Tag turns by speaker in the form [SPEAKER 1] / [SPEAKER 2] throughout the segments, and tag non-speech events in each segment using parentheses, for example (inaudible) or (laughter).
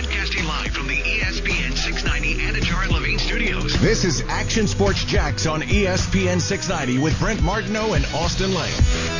[SPEAKER 1] Broadcasting live from the ESPN 690 Anajar Levine Studios.
[SPEAKER 2] This is Action Sports Jax on ESPN 690 with Brent Martineau and Austin Lane.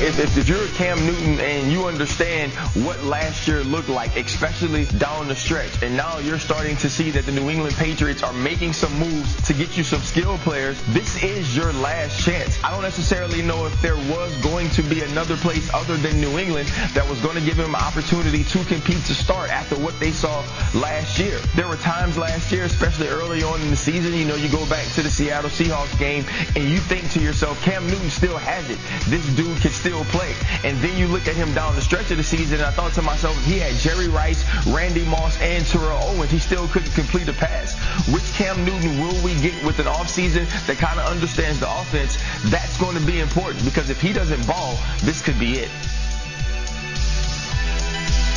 [SPEAKER 3] If, if, you're a Cam Newton and you understand what last year looked like, especially down the stretch, and now you're starting to see that the New England Patriots are making some moves to get you some skill players, this is your last chance. I don't necessarily know if there was going to be another place other than New England that was going to give him an opportunity to compete to start after what they saw last year. There were times last year, especially early on in the season, you know, you go back to the Seattle Seahawks game and you think to yourself, Cam Newton still has it. This dude can still play. And then you look at him down the stretch of the season, and I thought to myself, if he had Jerry Rice, Randy Moss, and Terrell Owens, he still couldn't complete a pass. Which Cam Newton will we get with an offseason that kind of understands the offense? That's going to be important because if he doesn't ball, this could be it.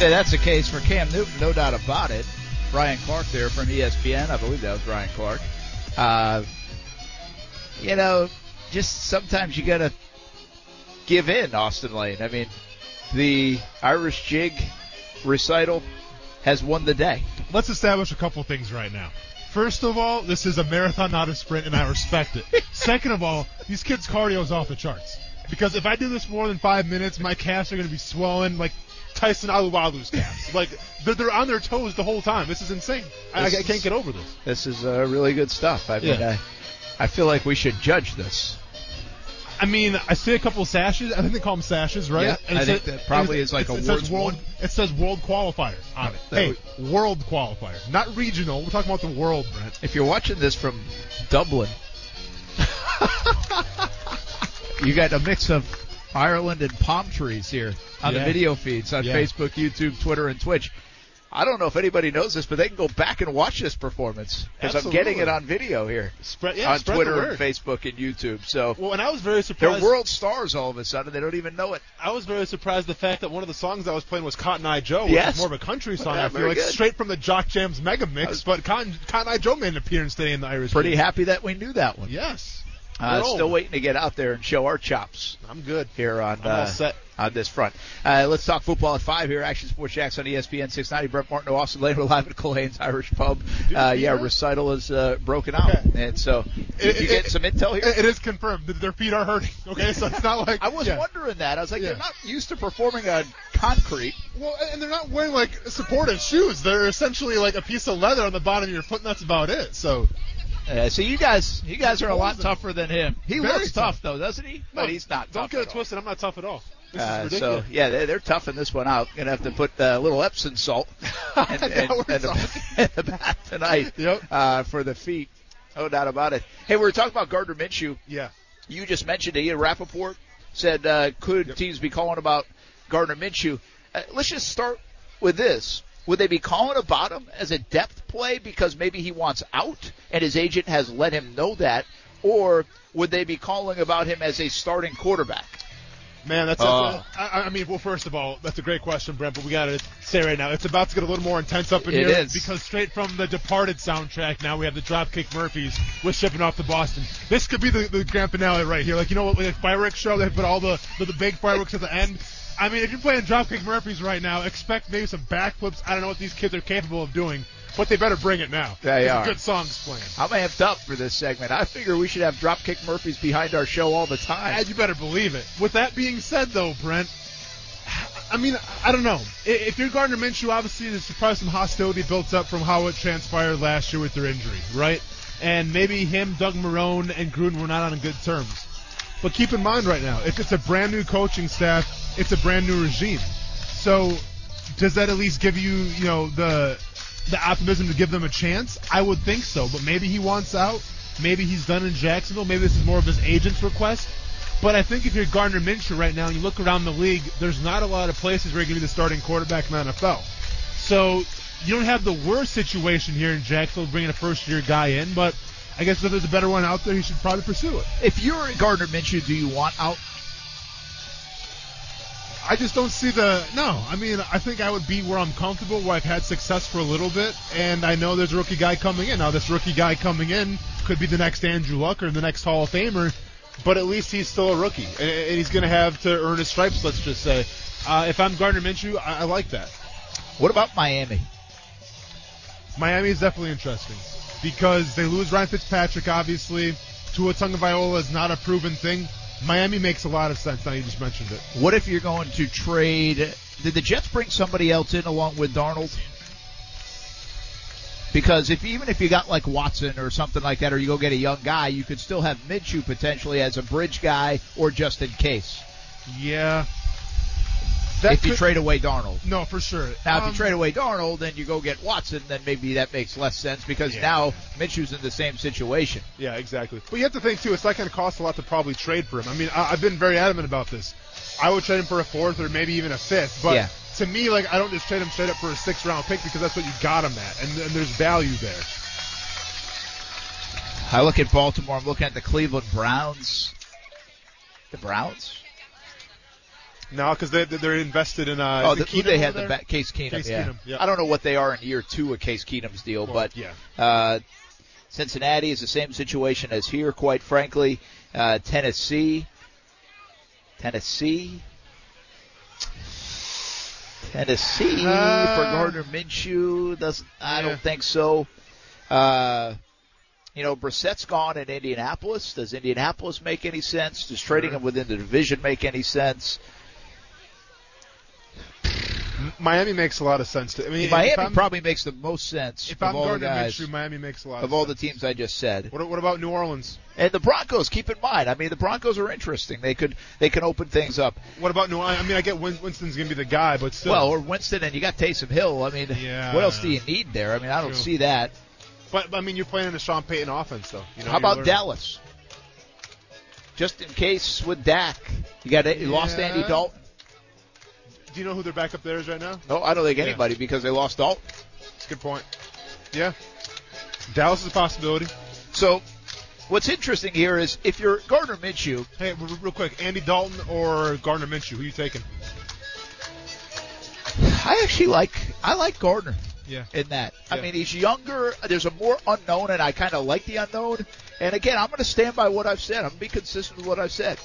[SPEAKER 4] Yeah, that's the case for Cam Newton, no doubt about it. Brian Clark there from ESPN. I believe that was Brian Clark. Uh, you know, just sometimes you got to give in, Austin Lane. I mean, the Irish jig recital has won the day.
[SPEAKER 5] Let's establish a couple things right now. First of all, this is a marathon, not a sprint, and I respect it. (laughs) Second of all, these kids' cardio is off the charts. Because if I do this more than five minutes, my calves are going to be swollen like Tyson Alualu's calves. (laughs) like they're, they're, on their toes the whole time. This is insane. I, I, can't get over this.
[SPEAKER 4] This is uh, really good stuff. I mean,
[SPEAKER 5] Yeah.
[SPEAKER 4] I, I feel like we should judge this.
[SPEAKER 5] I mean, I see a couple sashes. I think they call them sashes, right?
[SPEAKER 4] Yeah,
[SPEAKER 5] And
[SPEAKER 4] I
[SPEAKER 5] it
[SPEAKER 4] think
[SPEAKER 5] says-
[SPEAKER 4] that probably is like a
[SPEAKER 5] it says world.
[SPEAKER 4] one.
[SPEAKER 5] It says world qualifier on it.
[SPEAKER 4] That
[SPEAKER 5] Hey, world qualifier, not regional. We're talking about the world, Brent.
[SPEAKER 4] If you're watching this from Dublin, (laughs) you got a mix of Ireland and palm trees here on
[SPEAKER 5] Yeah.
[SPEAKER 4] the video feeds on
[SPEAKER 5] Yeah.
[SPEAKER 4] Facebook, YouTube, Twitter, and Twitch. I don't know if anybody knows this, but they can go back and watch this performance because I'm getting it on video here
[SPEAKER 5] Spread, yeah,
[SPEAKER 4] on
[SPEAKER 5] spread
[SPEAKER 4] Twitter and. Facebook and YouTube. So
[SPEAKER 5] Well, and I was very surprised.
[SPEAKER 4] they're world stars all of a sudden. They don't even know it.
[SPEAKER 5] I was very surprised the fact that one of the songs I was playing was Cotton Eye Joe, which
[SPEAKER 4] Yes.
[SPEAKER 5] is more of a country song.
[SPEAKER 4] Yeah,
[SPEAKER 5] I feel like
[SPEAKER 4] good.
[SPEAKER 5] straight from the Jock Jams mega mix.
[SPEAKER 4] was-
[SPEAKER 5] But Cotton, Cotton Eye Joe made an appearance today in the Irish.
[SPEAKER 4] Pretty
[SPEAKER 5] League.
[SPEAKER 4] happy that we knew that one.
[SPEAKER 5] Yes,
[SPEAKER 4] Uh, still waiting to get out there and show our chops
[SPEAKER 5] I'm good.
[SPEAKER 4] here on
[SPEAKER 5] I'm all
[SPEAKER 4] uh,
[SPEAKER 5] set.
[SPEAKER 4] On this front. Uh, let's talk football at five here. Action Sports Jax on ESPN 690. Brett Martin, Austin Lane, live at Culhane's Irish Pub. Uh, yeah, recital is uh, broken out,
[SPEAKER 5] Okay.
[SPEAKER 4] and so
[SPEAKER 5] It-
[SPEAKER 4] you get some intel here.
[SPEAKER 5] It- it is confirmed that their feet are hurting. Okay, so it's not like (laughs)
[SPEAKER 4] I was
[SPEAKER 5] yeah.
[SPEAKER 4] wondering that. I was like,
[SPEAKER 5] Yeah.
[SPEAKER 4] they're not used to performing on concrete.
[SPEAKER 5] Well, and they're not wearing like supportive shoes. They're essentially like a piece of leather on the bottom of your foot, and that's about it. So
[SPEAKER 4] Uh, so you guys, you guys are a lot tougher than him. He
[SPEAKER 5] Very
[SPEAKER 4] looks tough.
[SPEAKER 5] tough.
[SPEAKER 4] though, doesn't he? but he's not.
[SPEAKER 5] Don't get it twisted. I'm not tough at all.
[SPEAKER 4] Uh, so yeah, they're, they're toughing this one out. Gonna have to put uh, a little Epsom salt (laughs) (laughs) in, the, bath tonight
[SPEAKER 5] Yep.
[SPEAKER 4] uh, for the feet. No doubt about it. Hey, we were talking about Gardner Minshew.
[SPEAKER 5] yeah.
[SPEAKER 4] You just mentioned it. Ian Rapoport said, uh, could
[SPEAKER 5] Yep.
[SPEAKER 4] teams be calling about Gardner Minshew? Uh, let's just start with this. Would they be calling about him as a depth play because maybe he wants out and his agent has let him know that? Or would they be calling about him as a starting quarterback?
[SPEAKER 5] Man, that's.
[SPEAKER 4] Oh. Uh.
[SPEAKER 5] that's I, I mean, well, first of all, that's a great question, Brent. But we got to say right now, it's about to get a little more intense up in
[SPEAKER 4] It
[SPEAKER 5] here
[SPEAKER 4] is.
[SPEAKER 5] because straight from the Departed soundtrack, now we have the Dropkick Murphys with shipping off to Boston. This could be the, the grand finale right here. Like you know what, like fireworks show, they put all the, the the big fireworks at the end. I mean, if you're playing Dropkick Murphys right now, expect maybe some backflips. I don't know what these kids are capable of doing, but they better bring it now.
[SPEAKER 4] They are.
[SPEAKER 5] Good songs playing.
[SPEAKER 4] I'm amped up for this segment. I figure we should have Dropkick Murphys behind our show all the time.
[SPEAKER 5] And you better believe it. With that being said, though, Brent, I mean, I don't know. If you're Gardner Minshew, obviously there's probably some hostility built up from how it transpired last year with their injury, right? And maybe him, Doug Marrone, and Gruden were not on good terms. But keep in mind right now, if it's a brand new coaching staff, it's a brand new regime. So does that at least give you, you know, the the optimism to give them a chance? I would think so, but maybe he wants out. Maybe he's done in Jacksonville. Maybe this is more of his agent's request. But I think if you're Gardner Minshew right now and you look around the league, there's not a lot of places where going to be the starting quarterback in the NFL. So you don't have the worst situation here in Jacksonville bringing a first year guy in, but I guess if there's a better one out there, he should probably pursue it.
[SPEAKER 4] if you're Gardner Minshew, do you want out?
[SPEAKER 5] I just don't see the no. I mean, I think I would be where I'm comfortable, where I've had success for a little bit, and I know there's a rookie guy coming in. Now, this rookie guy coming in could be the next Andrew Luck or the next Hall of Famer, but at least he's still a rookie, and, and he's going to have to earn his stripes. Let's just say, uh, if I'm Gardner Minshew, I, I like that.
[SPEAKER 4] What about Miami?
[SPEAKER 5] Miami is definitely interesting because they lose Ryan Fitzpatrick, obviously. Tua Tagovailoa is not a proven thing. Miami makes a lot of sense. Now you just mentioned it.
[SPEAKER 4] What if you're going to trade? Did the Jets bring somebody else in along with Darnold? Because if even if you got like Watson or something like that, or you go get a young guy, you could still have Minshew potentially as a bridge guy or just in case.
[SPEAKER 5] Yeah. That
[SPEAKER 4] if you trade away Darnold.
[SPEAKER 5] No, for sure.
[SPEAKER 4] Now, if
[SPEAKER 5] Um,
[SPEAKER 4] you trade away Darnold, then you go get Watson, then maybe that makes less sense because
[SPEAKER 5] Yeah.
[SPEAKER 4] now Minshew's in the same situation.
[SPEAKER 5] Yeah, exactly. But you have to think too. It's not going to cost a lot to probably trade for him. I mean, I, I've been very adamant about this. I would trade him for a fourth or maybe even a fifth. But
[SPEAKER 4] Yeah.
[SPEAKER 5] to me, like I don't just trade him straight up for a six round pick because that's what you got him at, and, and there's value there.
[SPEAKER 4] I look at Baltimore. I'm looking at the Cleveland Browns. The Browns?
[SPEAKER 5] No, because they they're invested in. Uh,
[SPEAKER 4] Oh, the,
[SPEAKER 5] Keenum
[SPEAKER 4] they had the back, Case Keenum.
[SPEAKER 5] Case
[SPEAKER 4] yeah.
[SPEAKER 5] Keenum, yeah.
[SPEAKER 4] I don't know what they are in year two of Case Keenum's deal,
[SPEAKER 5] Well,
[SPEAKER 4] but
[SPEAKER 5] yeah.
[SPEAKER 4] uh, Cincinnati is the same situation as here, quite frankly. Uh, Tennessee, Tennessee, Tennessee
[SPEAKER 5] Uh,
[SPEAKER 4] for Gardner Minshew. Doesn't I
[SPEAKER 5] Yeah.
[SPEAKER 4] don't think so. Uh, you know, Brissett's gone in Indianapolis. Does Indianapolis make any sense? Does trading
[SPEAKER 5] Sure.
[SPEAKER 4] him within the division make any sense?
[SPEAKER 5] Miami makes a lot of sense. To, I mean,
[SPEAKER 4] Miami probably makes the most sense
[SPEAKER 5] if
[SPEAKER 4] of
[SPEAKER 5] I'm
[SPEAKER 4] all the
[SPEAKER 5] Gardner
[SPEAKER 4] guys,
[SPEAKER 5] Minshew, Miami makes a lot
[SPEAKER 4] of all the teams I just said.
[SPEAKER 5] What, what about New Orleans?
[SPEAKER 4] And the Broncos, keep in mind, I mean, the Broncos are interesting. They could they can open things up.
[SPEAKER 5] What about New Orleans? I mean, I get Winston's going to be the guy, but still.
[SPEAKER 4] Well, or Winston, and you got Taysom Hill. I mean,
[SPEAKER 5] Yeah.
[SPEAKER 4] what else do you need there? I mean, I don't
[SPEAKER 5] True.
[SPEAKER 4] see that.
[SPEAKER 5] but I mean, you're playing in a Sean Payton offense, though. You know,
[SPEAKER 4] How about
[SPEAKER 5] learning.
[SPEAKER 4] Dallas? Just in case with Dak, you got you lost Andy Dalton.
[SPEAKER 5] Do you know who their backup there is right now?
[SPEAKER 4] No, I don't think
[SPEAKER 5] Yeah.
[SPEAKER 4] anybody because they lost Dalton.
[SPEAKER 5] That's a good point. Yeah. Dallas is a possibility.
[SPEAKER 4] So, what's interesting here is if you're Gardner Minshew,
[SPEAKER 5] Hey, real quick, Andy Dalton or Gardner Minshew? Who are you taking?
[SPEAKER 4] I actually like I like Gardner.
[SPEAKER 5] Yeah.
[SPEAKER 4] in that. I mean, he's younger. There's a more unknown, and I kind of like the unknown. And again, I'm going to stand by what I've said. I'm going to be consistent with what I've said.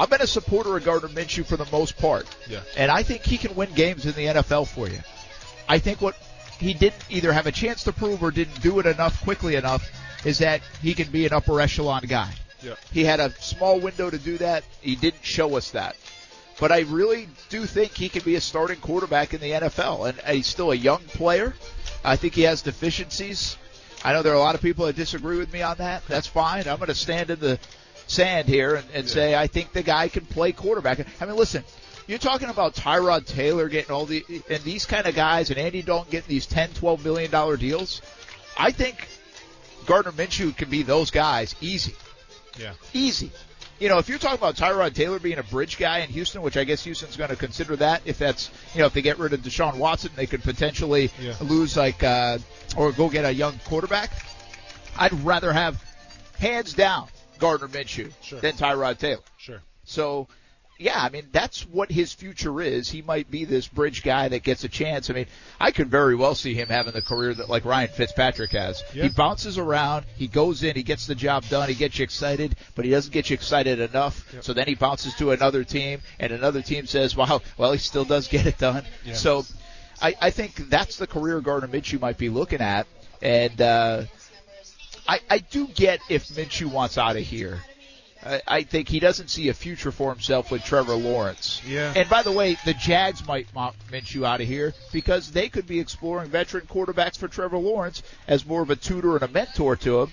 [SPEAKER 4] I've been a supporter of Gardner Minshew for the most part,
[SPEAKER 5] Yeah.
[SPEAKER 4] and I think he can win games in the NFL for you. I think what he didn't either have a chance to prove or didn't do it enough quickly enough is that he can be an upper echelon guy.
[SPEAKER 5] Yeah.
[SPEAKER 4] He had a small window to do that. He didn't show us that. But I really do think he can be a starting quarterback in the NFL. And uh, he's still a young player. I think he has deficiencies. I know there are a lot of people that disagree with me on that. That's fine. I'm going to stand in the sand here and, and say I think the guy can play quarterback. I mean, listen, you're talking about Tyrod Taylor getting all the and these kind of guys and Andy Dalton getting these 10, 12 million dollar deals. I think Gardner Minshew can be those guys easy
[SPEAKER 5] Yeah.
[SPEAKER 4] easy. You know, if you're talking about Tyrod Taylor being a bridge guy in Houston, which I guess Houston's going to consider that, if that's, you know, if they get rid of Deshaun Watson, they could potentially
[SPEAKER 5] Yeah.
[SPEAKER 4] lose like, uh, or go get a young quarterback. I'd rather have, hands down, Gardner Minshew
[SPEAKER 5] Sure.
[SPEAKER 4] than Tyrod Taylor.
[SPEAKER 5] Sure.
[SPEAKER 4] So, yeah, I mean, that's what his future is. He might be this bridge guy that gets a chance. I mean, I could very well see him having the career that like Ryan Fitzpatrick has.
[SPEAKER 5] Yeah.
[SPEAKER 4] He bounces around, he goes in, he gets the job done, he gets you excited, but he doesn't get you excited enough. So then he bounces to another team, and another team says, wow, well, he still does get it done.
[SPEAKER 5] Yeah.
[SPEAKER 4] So I, I think that's the career Gardner Minshew might be looking at. And, uh, I, I do get if Minshew wants out of here. I, I think he doesn't see a future for himself with Trevor Lawrence.
[SPEAKER 5] Yeah.
[SPEAKER 4] And by the way, the Jags might want Minshew out of here because they could be exploring veteran quarterbacks for Trevor Lawrence as more of a tutor and a mentor to him,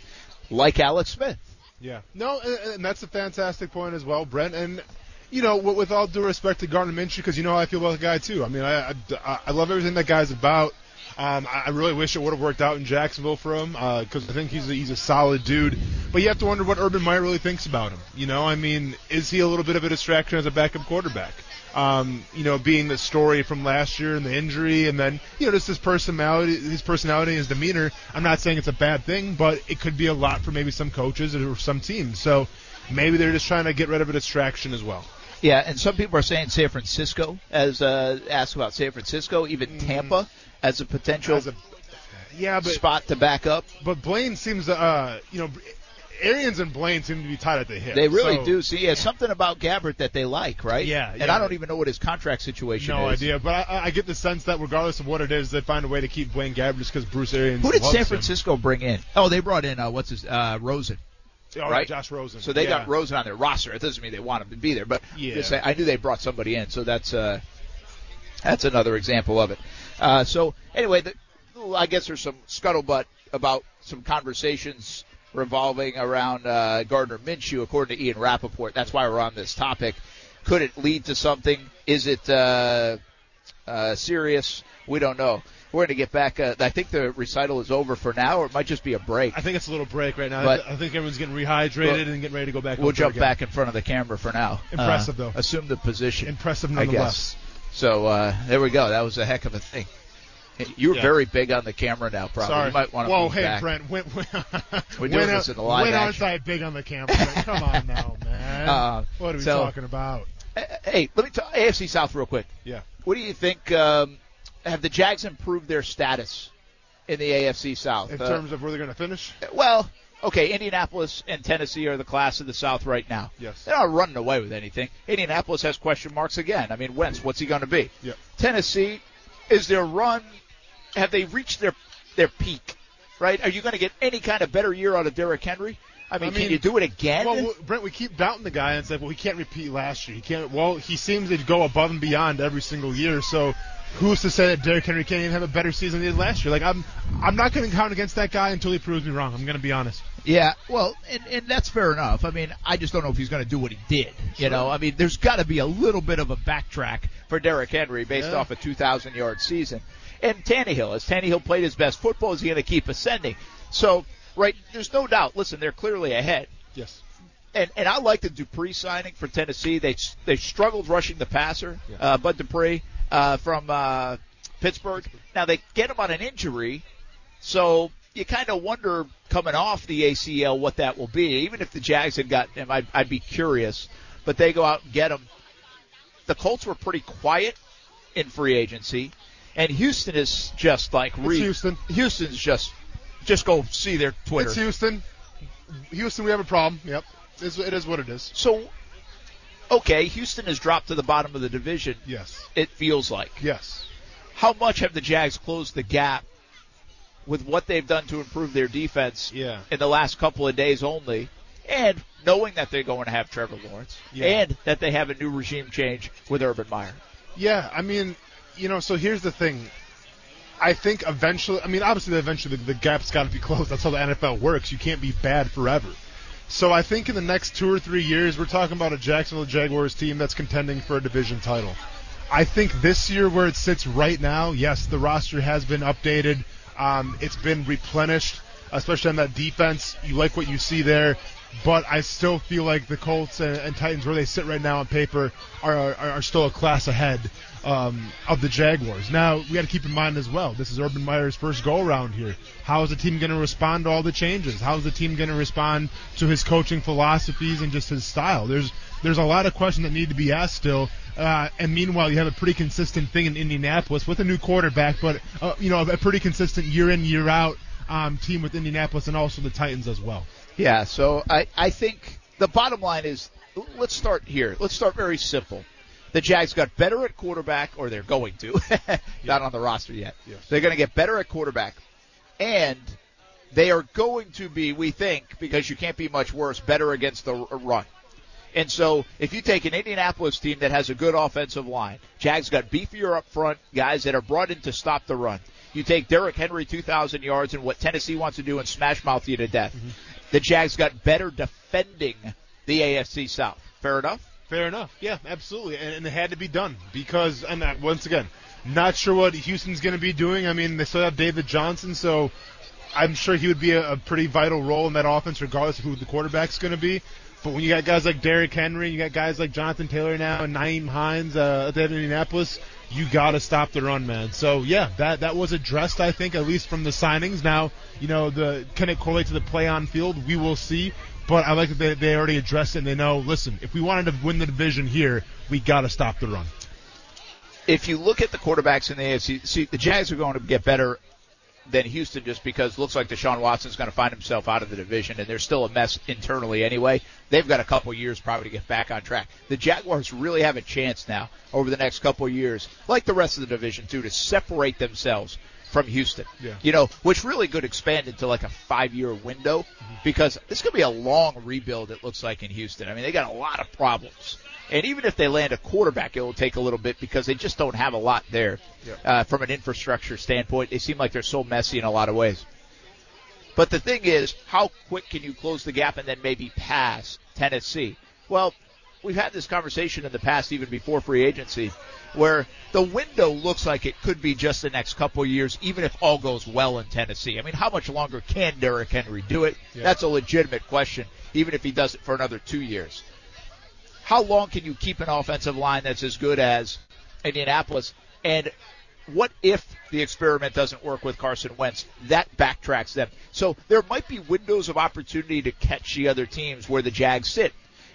[SPEAKER 4] like Alex Smith.
[SPEAKER 5] Yeah. No, and, and that's a fantastic point as well, Brent. And you know, with, with all due respect to Gardner Minshew, because you know how I feel about the guy too. I mean, I I, I love everything that guy's about. Um, I really wish it would have worked out in Jacksonville for him because I think he's a, he's a solid dude. But you have to wonder what Urban Meyer really thinks about him. You know, I mean, is he a little bit of a distraction as a backup quarterback? Um, you know, being the story from last year and the injury, and then you know just his personality, his personality, his demeanor. I'm not saying it's a bad thing, but it could be a lot for maybe some coaches or some teams. So maybe they're just trying to get rid of a distraction as well.
[SPEAKER 4] Yeah, and some people are saying San Francisco as uh, ask about San Francisco, even Tampa as a potential
[SPEAKER 5] As a, yeah, but
[SPEAKER 4] spot to back up.
[SPEAKER 5] but Blaine seems uh you know Arians and Blaine seem to be tied at the hip.
[SPEAKER 4] They really
[SPEAKER 5] so-
[SPEAKER 4] do. See, it's something about Gabbert that they like, right?
[SPEAKER 5] Yeah,
[SPEAKER 4] And
[SPEAKER 5] yeah.
[SPEAKER 4] I don't even know what his contract situation
[SPEAKER 5] No
[SPEAKER 4] is.
[SPEAKER 5] No idea, but I, I get the sense that regardless of what it is, they find a way to keep Blaine Gabbert just because Bruce Arians.
[SPEAKER 4] Who did San
[SPEAKER 5] him.
[SPEAKER 4] Francisco bring in? Oh, they brought in uh, what's his uh, Rosen.
[SPEAKER 5] Oh,
[SPEAKER 4] right?
[SPEAKER 5] Josh Rosen.
[SPEAKER 4] So they
[SPEAKER 5] yeah.
[SPEAKER 4] got Rosen on their roster. It doesn't mean they want him to be there, but
[SPEAKER 5] Yeah.
[SPEAKER 4] I knew they brought somebody in, so that's uh, that's another example of it. Uh, so anyway, the, I guess there's some scuttlebutt about some conversations revolving around uh, Gardner Minshew, according to Ian Rapoport. That's why we're on this topic. Could it lead to something? Is it uh, uh, serious? We don't know. We're going to get back. Uh, I think the recital is over for now, or it might just be a break.
[SPEAKER 5] I think it's a little break right now.
[SPEAKER 4] But-
[SPEAKER 5] I think everyone's getting rehydrated and getting ready to go back.
[SPEAKER 4] We'll jump
[SPEAKER 5] again.
[SPEAKER 4] back in front of the camera for now.
[SPEAKER 5] Impressive,
[SPEAKER 4] Uh,
[SPEAKER 5] though.
[SPEAKER 4] Assume the position.
[SPEAKER 5] Impressive
[SPEAKER 4] I
[SPEAKER 5] nonetheless.
[SPEAKER 4] So uh, there we go. That was a heck of a thing. You were
[SPEAKER 5] Yeah.
[SPEAKER 4] very big on the camera now, probably.
[SPEAKER 5] Sorry.
[SPEAKER 4] You might want to
[SPEAKER 5] Whoa, hey,
[SPEAKER 4] back.
[SPEAKER 5] Brent. When, when, (laughs)
[SPEAKER 4] We're doing
[SPEAKER 5] when,
[SPEAKER 4] this in the live
[SPEAKER 5] When
[SPEAKER 4] action.
[SPEAKER 5] aren't I big on the camera? (laughs) Come on now, man.
[SPEAKER 4] Uh,
[SPEAKER 5] what are we
[SPEAKER 4] so-
[SPEAKER 5] talking about?
[SPEAKER 4] Uh, Hey, let me talk AFC South real quick.
[SPEAKER 5] Yeah.
[SPEAKER 4] What do you think? Um, have the Jags improved their status in the AFC South?
[SPEAKER 5] In
[SPEAKER 4] Uh,
[SPEAKER 5] terms of where they're going to finish?
[SPEAKER 4] well, okay, Indianapolis and Tennessee are the class of the South right now.
[SPEAKER 5] Yes.
[SPEAKER 4] They're not running away with anything. Indianapolis has question marks again. I mean, Wentz, what's he going to be?
[SPEAKER 5] Yep.
[SPEAKER 4] Tennessee, is their run, have they reached their their peak? Right? Are you going to get any kind of better year out of Derrick Henry? I mean,
[SPEAKER 5] I
[SPEAKER 4] can you do it again?
[SPEAKER 5] Well, Brent, we keep doubting the guy and say, well, he can't repeat last year. He can't. Well, he seems to go above and beyond every single year. So, who's to say that Derrick Henry can't even have a better season than he did last year? Like, I'm, I'm not going to count against that guy until he proves me wrong. I'm going to be honest.
[SPEAKER 4] Yeah, well, and, and that's fair enough. I mean, I just don't know if he's going to do what he did. You know, I mean, there's got to be a little bit of a backtrack for Derrick Henry based
[SPEAKER 5] Yeah.
[SPEAKER 4] off a 2,000 yard season. And Tannehill, has Tannehill played his best football? Is he going to keep ascending? So, right, there's no doubt. Listen, they're clearly ahead.
[SPEAKER 5] Yes.
[SPEAKER 4] And and I like the Dupree signing for Tennessee. They they struggled rushing the passer,
[SPEAKER 5] Yeah.
[SPEAKER 4] uh, Bud Dupree uh, from uh, Pittsburgh. Now they get him on an injury, so you kind of wonder coming off the ACL what that will be. Even if the Jags had got him, I'd, I'd be curious. But they go out and get him. The Colts were pretty quiet in free agency, and Houston is just like
[SPEAKER 5] It's
[SPEAKER 4] re-
[SPEAKER 5] Houston.
[SPEAKER 4] Houston's just just go see their Twitter.
[SPEAKER 5] It's Houston. Houston, we have a problem. Yep. It's, it is what it is.
[SPEAKER 4] So, okay, Houston has dropped to the bottom of the division.
[SPEAKER 5] Yes.
[SPEAKER 4] It feels like.
[SPEAKER 5] Yes.
[SPEAKER 4] How much have the Jags closed the gap with what they've done to improve their defense
[SPEAKER 5] Yeah.
[SPEAKER 4] in the last couple of days only, and knowing that they're going to have Trevor Lawrence,
[SPEAKER 5] Yeah.
[SPEAKER 4] and that they have a new regime change with Urban Meyer?
[SPEAKER 5] Yeah, I mean, you know, so here's the thing. I think eventually, I mean, obviously, eventually the, the gap's got to be closed. That's how the NFL works. You can't be bad forever. So I think in the next two or three years, we're talking about a Jacksonville Jaguars team that's contending for a division title. I think this year, where it sits right now, yes, the roster has been updated. Um, it's been replenished, especially on that defense. You like what you see there, but I still feel like the Colts and, and Titans, where they sit right now on paper, are are, are still a class ahead um, of the Jaguars. Now we got to keep in mind as well. This is Urban Meyer's first go around here. How is the team going to respond to all the changes? How is the team going to respond to his coaching philosophies and just his style? There's there's a lot of questions that need to be asked still. Uh, and meanwhile, you have a pretty consistent thing in Indianapolis with a new quarterback, but uh, you know a pretty consistent year in year out um, team with Indianapolis and also the Titans as well.
[SPEAKER 4] Yeah, so I, I think the bottom line is let's start here. Let's start very simple. The Jags got better at quarterback, or they're going to. (laughs) Not on the roster yet.
[SPEAKER 5] Yes.
[SPEAKER 4] They're going to get better at quarterback. And they are going to be, we think, because you can't be much worse, better against the run. And so if you take an Indianapolis team that has a good offensive line, Jags got beefier up front, guys that are brought in to stop the run. You take Derrick Henry 2,000 yards and what Tennessee wants to do and smash mouth you to death. Mm-hmm. The Jags got better defending the AFC South. Fair enough?
[SPEAKER 5] Fair enough. Yeah, absolutely. And, and it had to be done because, and that, once again, not sure what Houston's going to be doing. I mean, they still have David Johnson, so I'm sure he would be a, a pretty vital role in that offense, regardless of who the quarterback's going to be. But when you got guys like Derrick Henry, you got guys like Jonathan Taylor now, and Nyheim Hines uh, at Indianapolis, you got to stop the run, man. So yeah, that that was addressed, I think, at least from the signings. Now, you know, the can it correlate to the play on field? We will see. But I like that they, they already addressed it and they know, listen, if we wanted to win the division here, we got to stop the run.
[SPEAKER 4] If you look at the quarterbacks in the AFC, see, the Jags are going to get better than Houston just because looks like Deshaun Watson's going to find himself out of the division and they're still a mess internally anyway. They've got a couple years probably to get back on track. The Jaguars really have a chance now over the next couple years, like the rest of the division too, to separate themselves from Houston.
[SPEAKER 5] Yeah.
[SPEAKER 4] You know, which really could expand into like a five year window because this could be a long rebuild it looks like in Houston. I mean, they got a lot of problems. And even if they land a quarterback, it will take a little bit because they just don't have a lot there uh, from an infrastructure standpoint. They seem like they're so messy in a lot of ways. But the thing is, how quick can you close the gap and then maybe pass Tennessee? Well, we've had this conversation in the past, even before free agency, where the window looks like it could be just the next couple of years, even if all goes well in Tennessee. I mean, how much longer can Derrick Henry do it? That's a legitimate question, even if he does it for another two years. How long can you keep an offensive line that's as good as Indianapolis? And what if the experiment doesn't work with Carson Wentz? That backtracks them. So there might be windows of opportunity to catch the other teams where the Jags sit.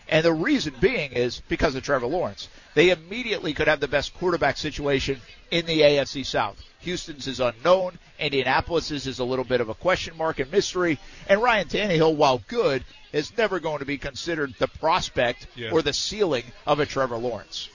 [SPEAKER 4] And the reason being is because of Trevor Lawrence. They immediately could have the best quarterback situation in the AFC South. Houston's is unknown. Indianapolis's is a little bit of a question mark and mystery. And Ryan Tannehill, while good, is never going to be considered the prospect
[SPEAKER 5] Yeah.
[SPEAKER 4] or the ceiling of a Trevor Lawrence.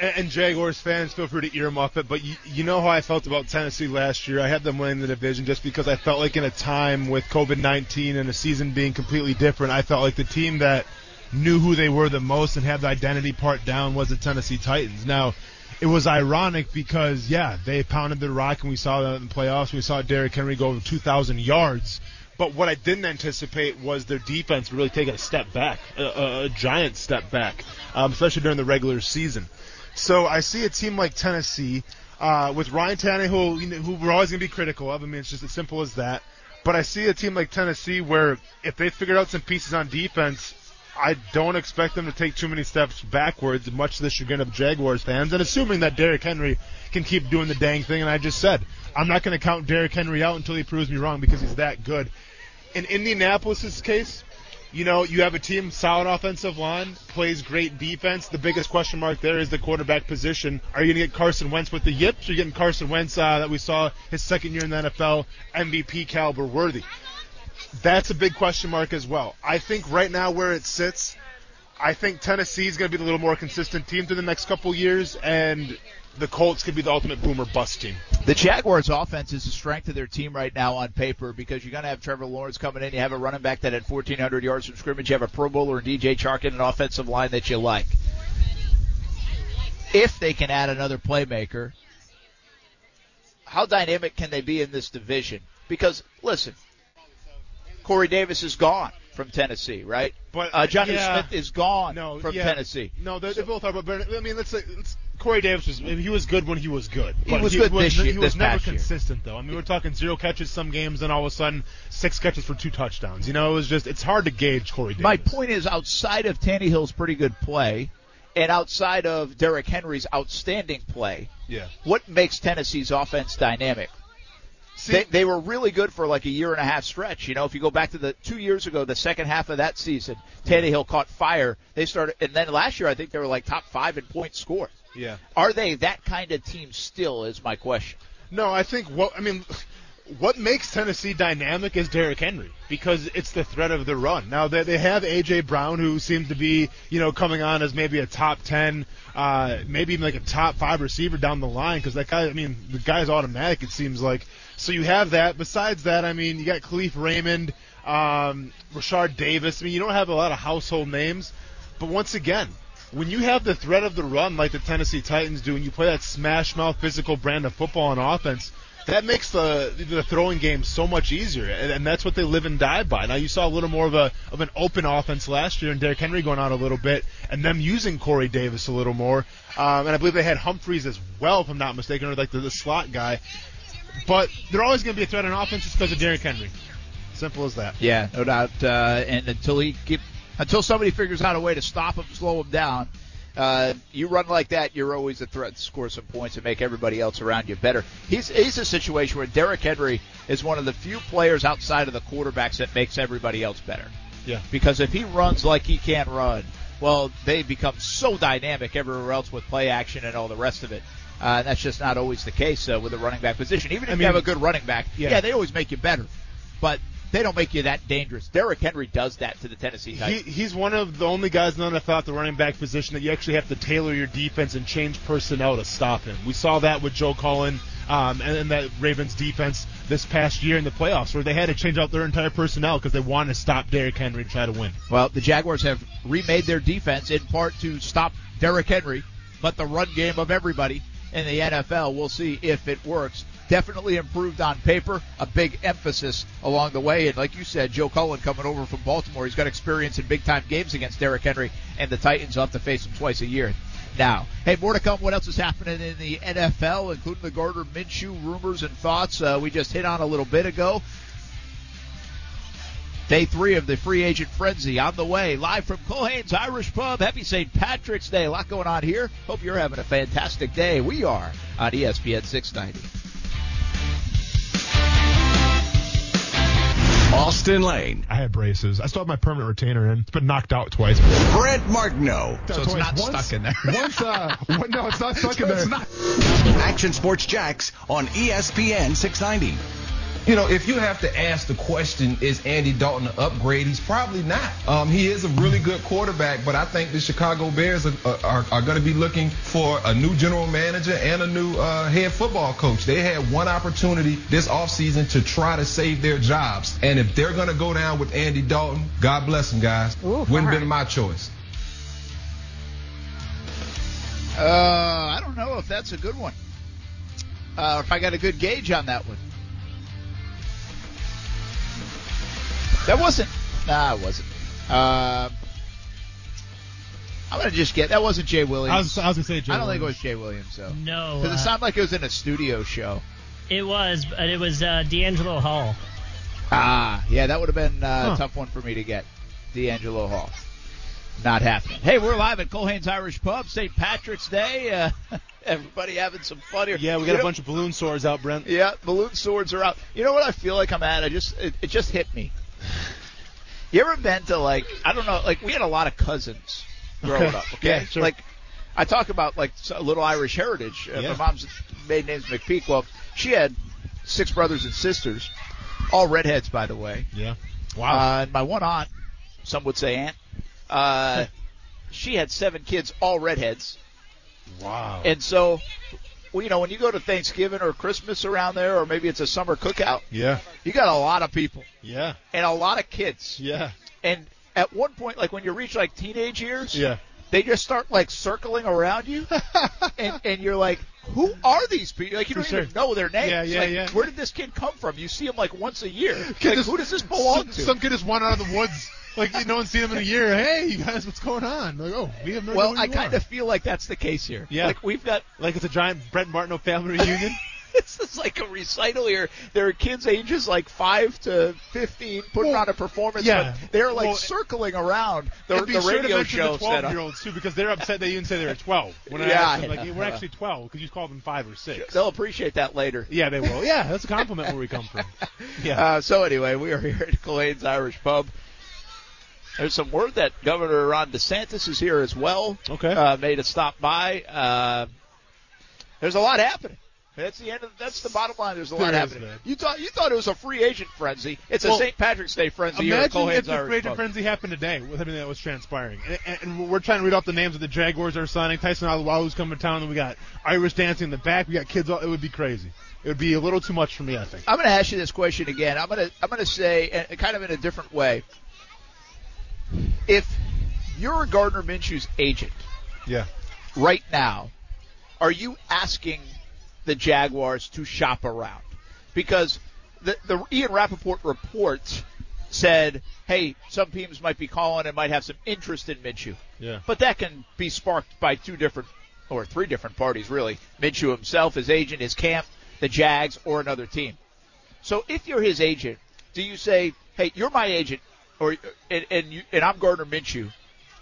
[SPEAKER 5] and Jaguars fans, feel free to earmuff it. But you, you know how I felt about Tennessee last year. I had them winning the division just because I felt like in a time with COVID 19 and a season being completely different, I felt like the team that knew who they were the most and had the identity part down was the Tennessee Titans. Now, it was ironic because yeah, they pounded the rock and we saw that in the playoffs. We saw Derrick Henry go over 2,000 yards. But what I didn't anticipate was their defense really taking a step back, a, a, giant step back, um, especially during the regular season. So I see a team like Tennessee uh, with Ryan Tannehill, know, who we're always going to be critical of. I mean, it's just as simple as that. But I see a team like Tennessee where if they figured out some pieces on defense, I don't expect them to take too many steps backwards, much to the chagrin of Jaguars fans, and assuming that Derrick Henry can keep doing the dang thing. And I just said, I'm not going to count Derrick Henry out until he proves me wrong because he's that good. In Indianapolis' case, you know, you have a team, solid offensive line, plays great defense. The biggest question mark there is the quarterback position. Are you going to get Carson Wentz with the yips? Or are you getting Carson Wentz uh, that we saw his second year in the NFL, MVP caliber worthy? That's a big question mark as well. I think right now where it sits, I think Tennessee is going to be the little more consistent team through the next couple years, and the Colts could be the ultimate boomer bust team.
[SPEAKER 4] The Jaguars' offense is the strength of their team right now on paper because you're going to have Trevor Lawrence coming in. You have a running back that had 1,400 yards from scrimmage. You have a Pro Bowler and DJ Chark in an offensive line that you like. If they can add another playmaker, how dynamic can they be in this division? Because listen, Corey Davis is gone from Tennessee, right?
[SPEAKER 5] But,
[SPEAKER 4] uh, Johnny
[SPEAKER 5] yeah.
[SPEAKER 4] Smith is gone
[SPEAKER 5] No,
[SPEAKER 4] from
[SPEAKER 5] yeah.
[SPEAKER 4] Tennessee.
[SPEAKER 5] No, they, they both are. But I mean, let's say let's, Corey Davis was he was good when he was good.
[SPEAKER 4] He was good this year.
[SPEAKER 5] He
[SPEAKER 4] was
[SPEAKER 5] never
[SPEAKER 4] past year.
[SPEAKER 5] consistent though. I mean, we're talking zero catches some games, and all of a sudden six catches for two touchdowns. You know, it was just it's hard to gauge Corey Davis.
[SPEAKER 4] My point is, outside of Tannehill's pretty good play, and outside of Derrick Henry's outstanding play,
[SPEAKER 5] Yeah.
[SPEAKER 4] what makes Tennessee's offense dynamic? They, they were really good for like a year and a half stretch. You know, if you go back to the two years ago, the second half of that season, Tannehill caught fire. They started, and then last year I think they were like top five in points scored.
[SPEAKER 5] Yeah.
[SPEAKER 4] Are they that kind of team still? Is my question.
[SPEAKER 5] No, I think what I mean, what makes Tennessee dynamic is Derrick Henry because it's the threat of the run. Now they they have AJ Brown who seems to be you know coming on as maybe a top ten, uh, maybe even like a top five receiver down the line because that guy. I mean, the guy's automatic. It seems like. So you have that. Besides that, I mean, you got Kalif Raymond, um, Rashard Davis. I mean, you don't have a lot of household names, but once again, when you have the threat of the run like the Tennessee Titans do, and you play that smash mouth physical brand of football and offense, that makes the the throwing game so much easier, and, and that's what they live and die by. Now you saw a little more of a of an open offense last year, and Derrick Henry going out a little bit, and them using Corey Davis a little more, um, and I believe they had Humphries as well, if I'm not mistaken, or like the, the slot guy. But they're always going to be a threat on offense just because of Derrick Henry. Simple as that.
[SPEAKER 4] Yeah, no doubt. Uh, and until he keep, until somebody figures out a way to stop him, slow him down, uh, you run like that, you're always a threat to score some points and make everybody else around you better. He's he's a situation where Derrick Henry is one of the few players outside of the quarterbacks that makes everybody else better.
[SPEAKER 5] Yeah.
[SPEAKER 4] Because if he runs like he can't run, well, they become so dynamic everywhere else with play action and all the rest of it. Uh, and that's just not always the case uh, with the running back position. Even if
[SPEAKER 5] I
[SPEAKER 4] you have a good running back,
[SPEAKER 5] Yeah.
[SPEAKER 4] yeah. they always make you better, but they don't make you that dangerous. Derrick Henry does that to the Tennessee
[SPEAKER 6] He,
[SPEAKER 5] He, he's one of the only guys NFL at the running back position that you actually have to tailor your defense and change personnel to stop him. We saw that with Joe Cullen um, and, and that Ravens defense this past year in the playoffs, where they had to change out their entire personnel because they wanted to stop Derrick Henry and try to win.
[SPEAKER 4] Well, the Jaguars have remade their defense in part to stop Derrick Henry, but the run game of everybody in the NFL, we'll see if it works. Definitely improved on paper, a big emphasis along the way. And like you said, Joe Cullen coming over from Baltimore, he's got experience in big time games against Derrick Henry, and the Titans will have to face him twice a year. Now, hey, more to come. What else is happening in the NFL, including the Gardner Minshew rumors and thoughts uh, we just hit on a little bit ago. Day three of the free agent frenzy on the way. Live from Culhane's Irish Pub. Happy St. Patrick's Day. A lot going on here. Hope you're having a fantastic day. We are on ESPN 690.
[SPEAKER 2] Austin Lane,
[SPEAKER 7] I had braces. I still have my permanent retainer in. It's been knocked out twice.
[SPEAKER 2] Brent Martineau.
[SPEAKER 7] So
[SPEAKER 4] it's not stuck in there.
[SPEAKER 7] Once, uh, (laughs) one- no, it's not stuck in there.
[SPEAKER 2] Action Sports Jax on ESPN 690.
[SPEAKER 8] You know, if you have to ask the question, is Andy Dalton an upgrade? He's probably not. Um, he is a really good quarterback, but I think the Chicago Bears are, are, are going to be looking for a new general manager and a new uh, head football coach. They had one opportunity this offseason to try to save their jobs. And if they're going to go down with Andy Dalton, God bless them, guys. Wouldn't have been my choice.
[SPEAKER 4] Uh, I don't know if that's a good one. Uh, if I got a good gauge on that one. That wasn't. Nah, it wasn't. Um, I'm gonna just get. That wasn't Jay Williams.
[SPEAKER 5] I was, I was gonna say, Jay
[SPEAKER 4] I don't think it was Jay Williams though.
[SPEAKER 9] No,
[SPEAKER 4] Because it
[SPEAKER 9] uh,
[SPEAKER 4] sounded like it was in a studio show.
[SPEAKER 9] it was, but it was uh, DeAngelo Hall.
[SPEAKER 4] Ah, yeah, that would have been uh,
[SPEAKER 5] Huh.
[SPEAKER 4] a tough one for me to get. DeAngelo Hall. Not happening. Hey, we're live at Culhane's Irish Pub, St. Patrick's Day. Uh, (laughs) everybody having some fun here.
[SPEAKER 5] Yeah, we
[SPEAKER 4] You
[SPEAKER 5] got a
[SPEAKER 4] know-
[SPEAKER 5] bunch of balloon swords out, Brent.
[SPEAKER 4] Yeah, balloon swords are out. You know what I feel like I'm at? I just it, it just hit me. (laughs) You ever been to like I don't know like we had a lot of cousins growing
[SPEAKER 5] Okay.
[SPEAKER 4] up. Okay,
[SPEAKER 5] Yeah, sure.
[SPEAKER 4] like I talk about like a little Irish heritage. Uh,
[SPEAKER 5] Yeah.
[SPEAKER 4] My mom's maiden name's McPeak. Well, she had six brothers and sisters, all redheads by the way.
[SPEAKER 5] Yeah.
[SPEAKER 4] Uh, and my one aunt, some would say aunt, uh, (laughs) she had seven kids, all redheads.
[SPEAKER 5] wow.
[SPEAKER 4] And so, well, you know, when you go to Thanksgiving or Christmas around there, or maybe it's a summer cookout,
[SPEAKER 5] yeah.
[SPEAKER 4] you got a lot of people
[SPEAKER 5] Yeah.
[SPEAKER 4] and a lot of kids.
[SPEAKER 5] Yeah.
[SPEAKER 4] And at one point, like when you reach like teenage years,
[SPEAKER 5] Yeah.
[SPEAKER 4] they just start like circling around you, (laughs) and and you're like, who are these people? Like you
[SPEAKER 5] For
[SPEAKER 4] don't
[SPEAKER 5] sure.
[SPEAKER 4] even know their names.
[SPEAKER 5] Yeah, yeah,
[SPEAKER 4] Like,
[SPEAKER 5] yeah.
[SPEAKER 4] Where did this kid come from? You see him like once a year. Like,
[SPEAKER 5] just-
[SPEAKER 4] who does this belong to?
[SPEAKER 5] Some kid just wandered out of the woods. Like no one's seen him in a year. Hey, you guys, what's going on? Like, oh, we have no idea
[SPEAKER 4] well, I kind of feel like that's the case here.
[SPEAKER 5] Yeah.
[SPEAKER 4] Like we've got
[SPEAKER 5] like it's a giant Brent Martineau family (laughs) reunion.
[SPEAKER 4] this is like a recital here. There are kids ages like five to fifteen putting
[SPEAKER 5] Well,
[SPEAKER 4] on a performance.
[SPEAKER 5] yeah.
[SPEAKER 4] but they're like
[SPEAKER 5] Well,
[SPEAKER 4] circling around the, the
[SPEAKER 5] sure
[SPEAKER 4] radio show
[SPEAKER 5] the 12 year olds too, because they're upset they didn't say they were 12. When I
[SPEAKER 4] Yeah,
[SPEAKER 5] asked them, like,
[SPEAKER 4] know.
[SPEAKER 5] we're actually 12 because you called them five or six.
[SPEAKER 4] They'll appreciate that later.
[SPEAKER 5] Yeah, they will. Yeah, that's a compliment where we come from. (laughs) Yeah.
[SPEAKER 4] Uh, so anyway, we are here at Clayton's Irish Pub. There's some word that Governor Ron DeSantis is here as well.
[SPEAKER 5] Okay.
[SPEAKER 4] Uh, made a stop by. Uh, there's a lot happening. That's the end. Of, that's the bottom line. There's a lot
[SPEAKER 5] There is,
[SPEAKER 4] happening.
[SPEAKER 5] man.
[SPEAKER 4] You thought you thought it was a free agent frenzy. It's a St. Patrick's Day frenzy here at
[SPEAKER 5] Imagine if the free agent frenzy happened today with everything that was transpiring. And, and we're trying to read off the names of the Jaguars that are signing. Tyson Alualu's coming to town, and we got Irish dancing in the back. We got kids. All, it would be crazy. It would be a little too much for me, I think.
[SPEAKER 4] I'm going to ask you this question again. I'm going to I'm going to say, and kind of in a different way, if you're Gardner Minshew's agent
[SPEAKER 5] Yeah.
[SPEAKER 4] right now, are you asking the Jaguars to shop around? Because the the Ian Rapoport report said, hey, some teams might be calling and might have some interest in Minshew.
[SPEAKER 5] Yeah.
[SPEAKER 4] But that can be sparked by two different or three different parties, really. Minshew himself, his agent, his camp, the Jags, or another team. So if you're his agent, do you say, "Hey, you're my agent," or and and, you, and I'm Gardner Minshew?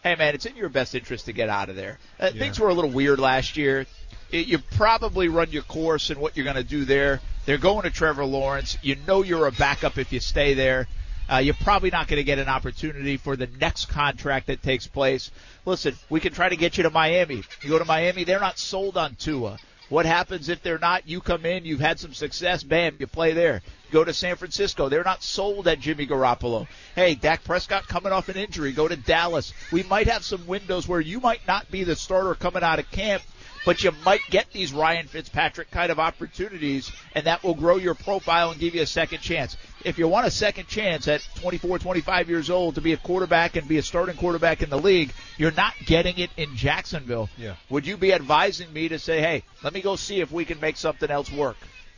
[SPEAKER 4] Hey, man, it's in your best interest to get out of there. Uh, Things were a little weird last year. It, you probably run your course and what you're going to do there. They're going to Trevor Lawrence. You know you're a backup if you stay there. Uh, you're probably not going to get an opportunity for the next contract that takes place. Listen, we can try to get you to Miami. You go to Miami, they're not sold on Tua. What happens if they're not? You come in, you've had some success, bam, you play there. Go to San Francisco. They're not sold at Jimmy Garoppolo. Hey, Dak Prescott coming off an injury. Go to Dallas. We might have some windows where you might not be the starter coming out of camp, but you might get these Ryan Fitzpatrick kind of opportunities, and that will grow your profile and give you a second chance. If you want a second chance at 24, 25 years old to be a quarterback and be a starting quarterback in the league, you're not getting it in Jacksonville.
[SPEAKER 5] Yeah.
[SPEAKER 4] Would you be advising me to say, hey, let me go see if we can make something else work?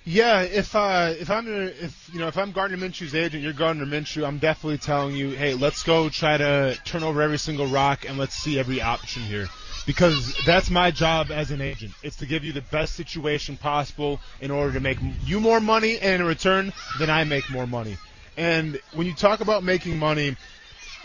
[SPEAKER 5] Yeah, if uh, if I'm if you know if I'm Gardner Minshew's agent, you're Gardner Minshew. I'm definitely telling you, hey, let's go try to turn over every single rock and let's see every option here, because that's my job as an agent. It's to give you the best situation possible in order to make you more money, and in return, then I make more money. And when you talk about making money,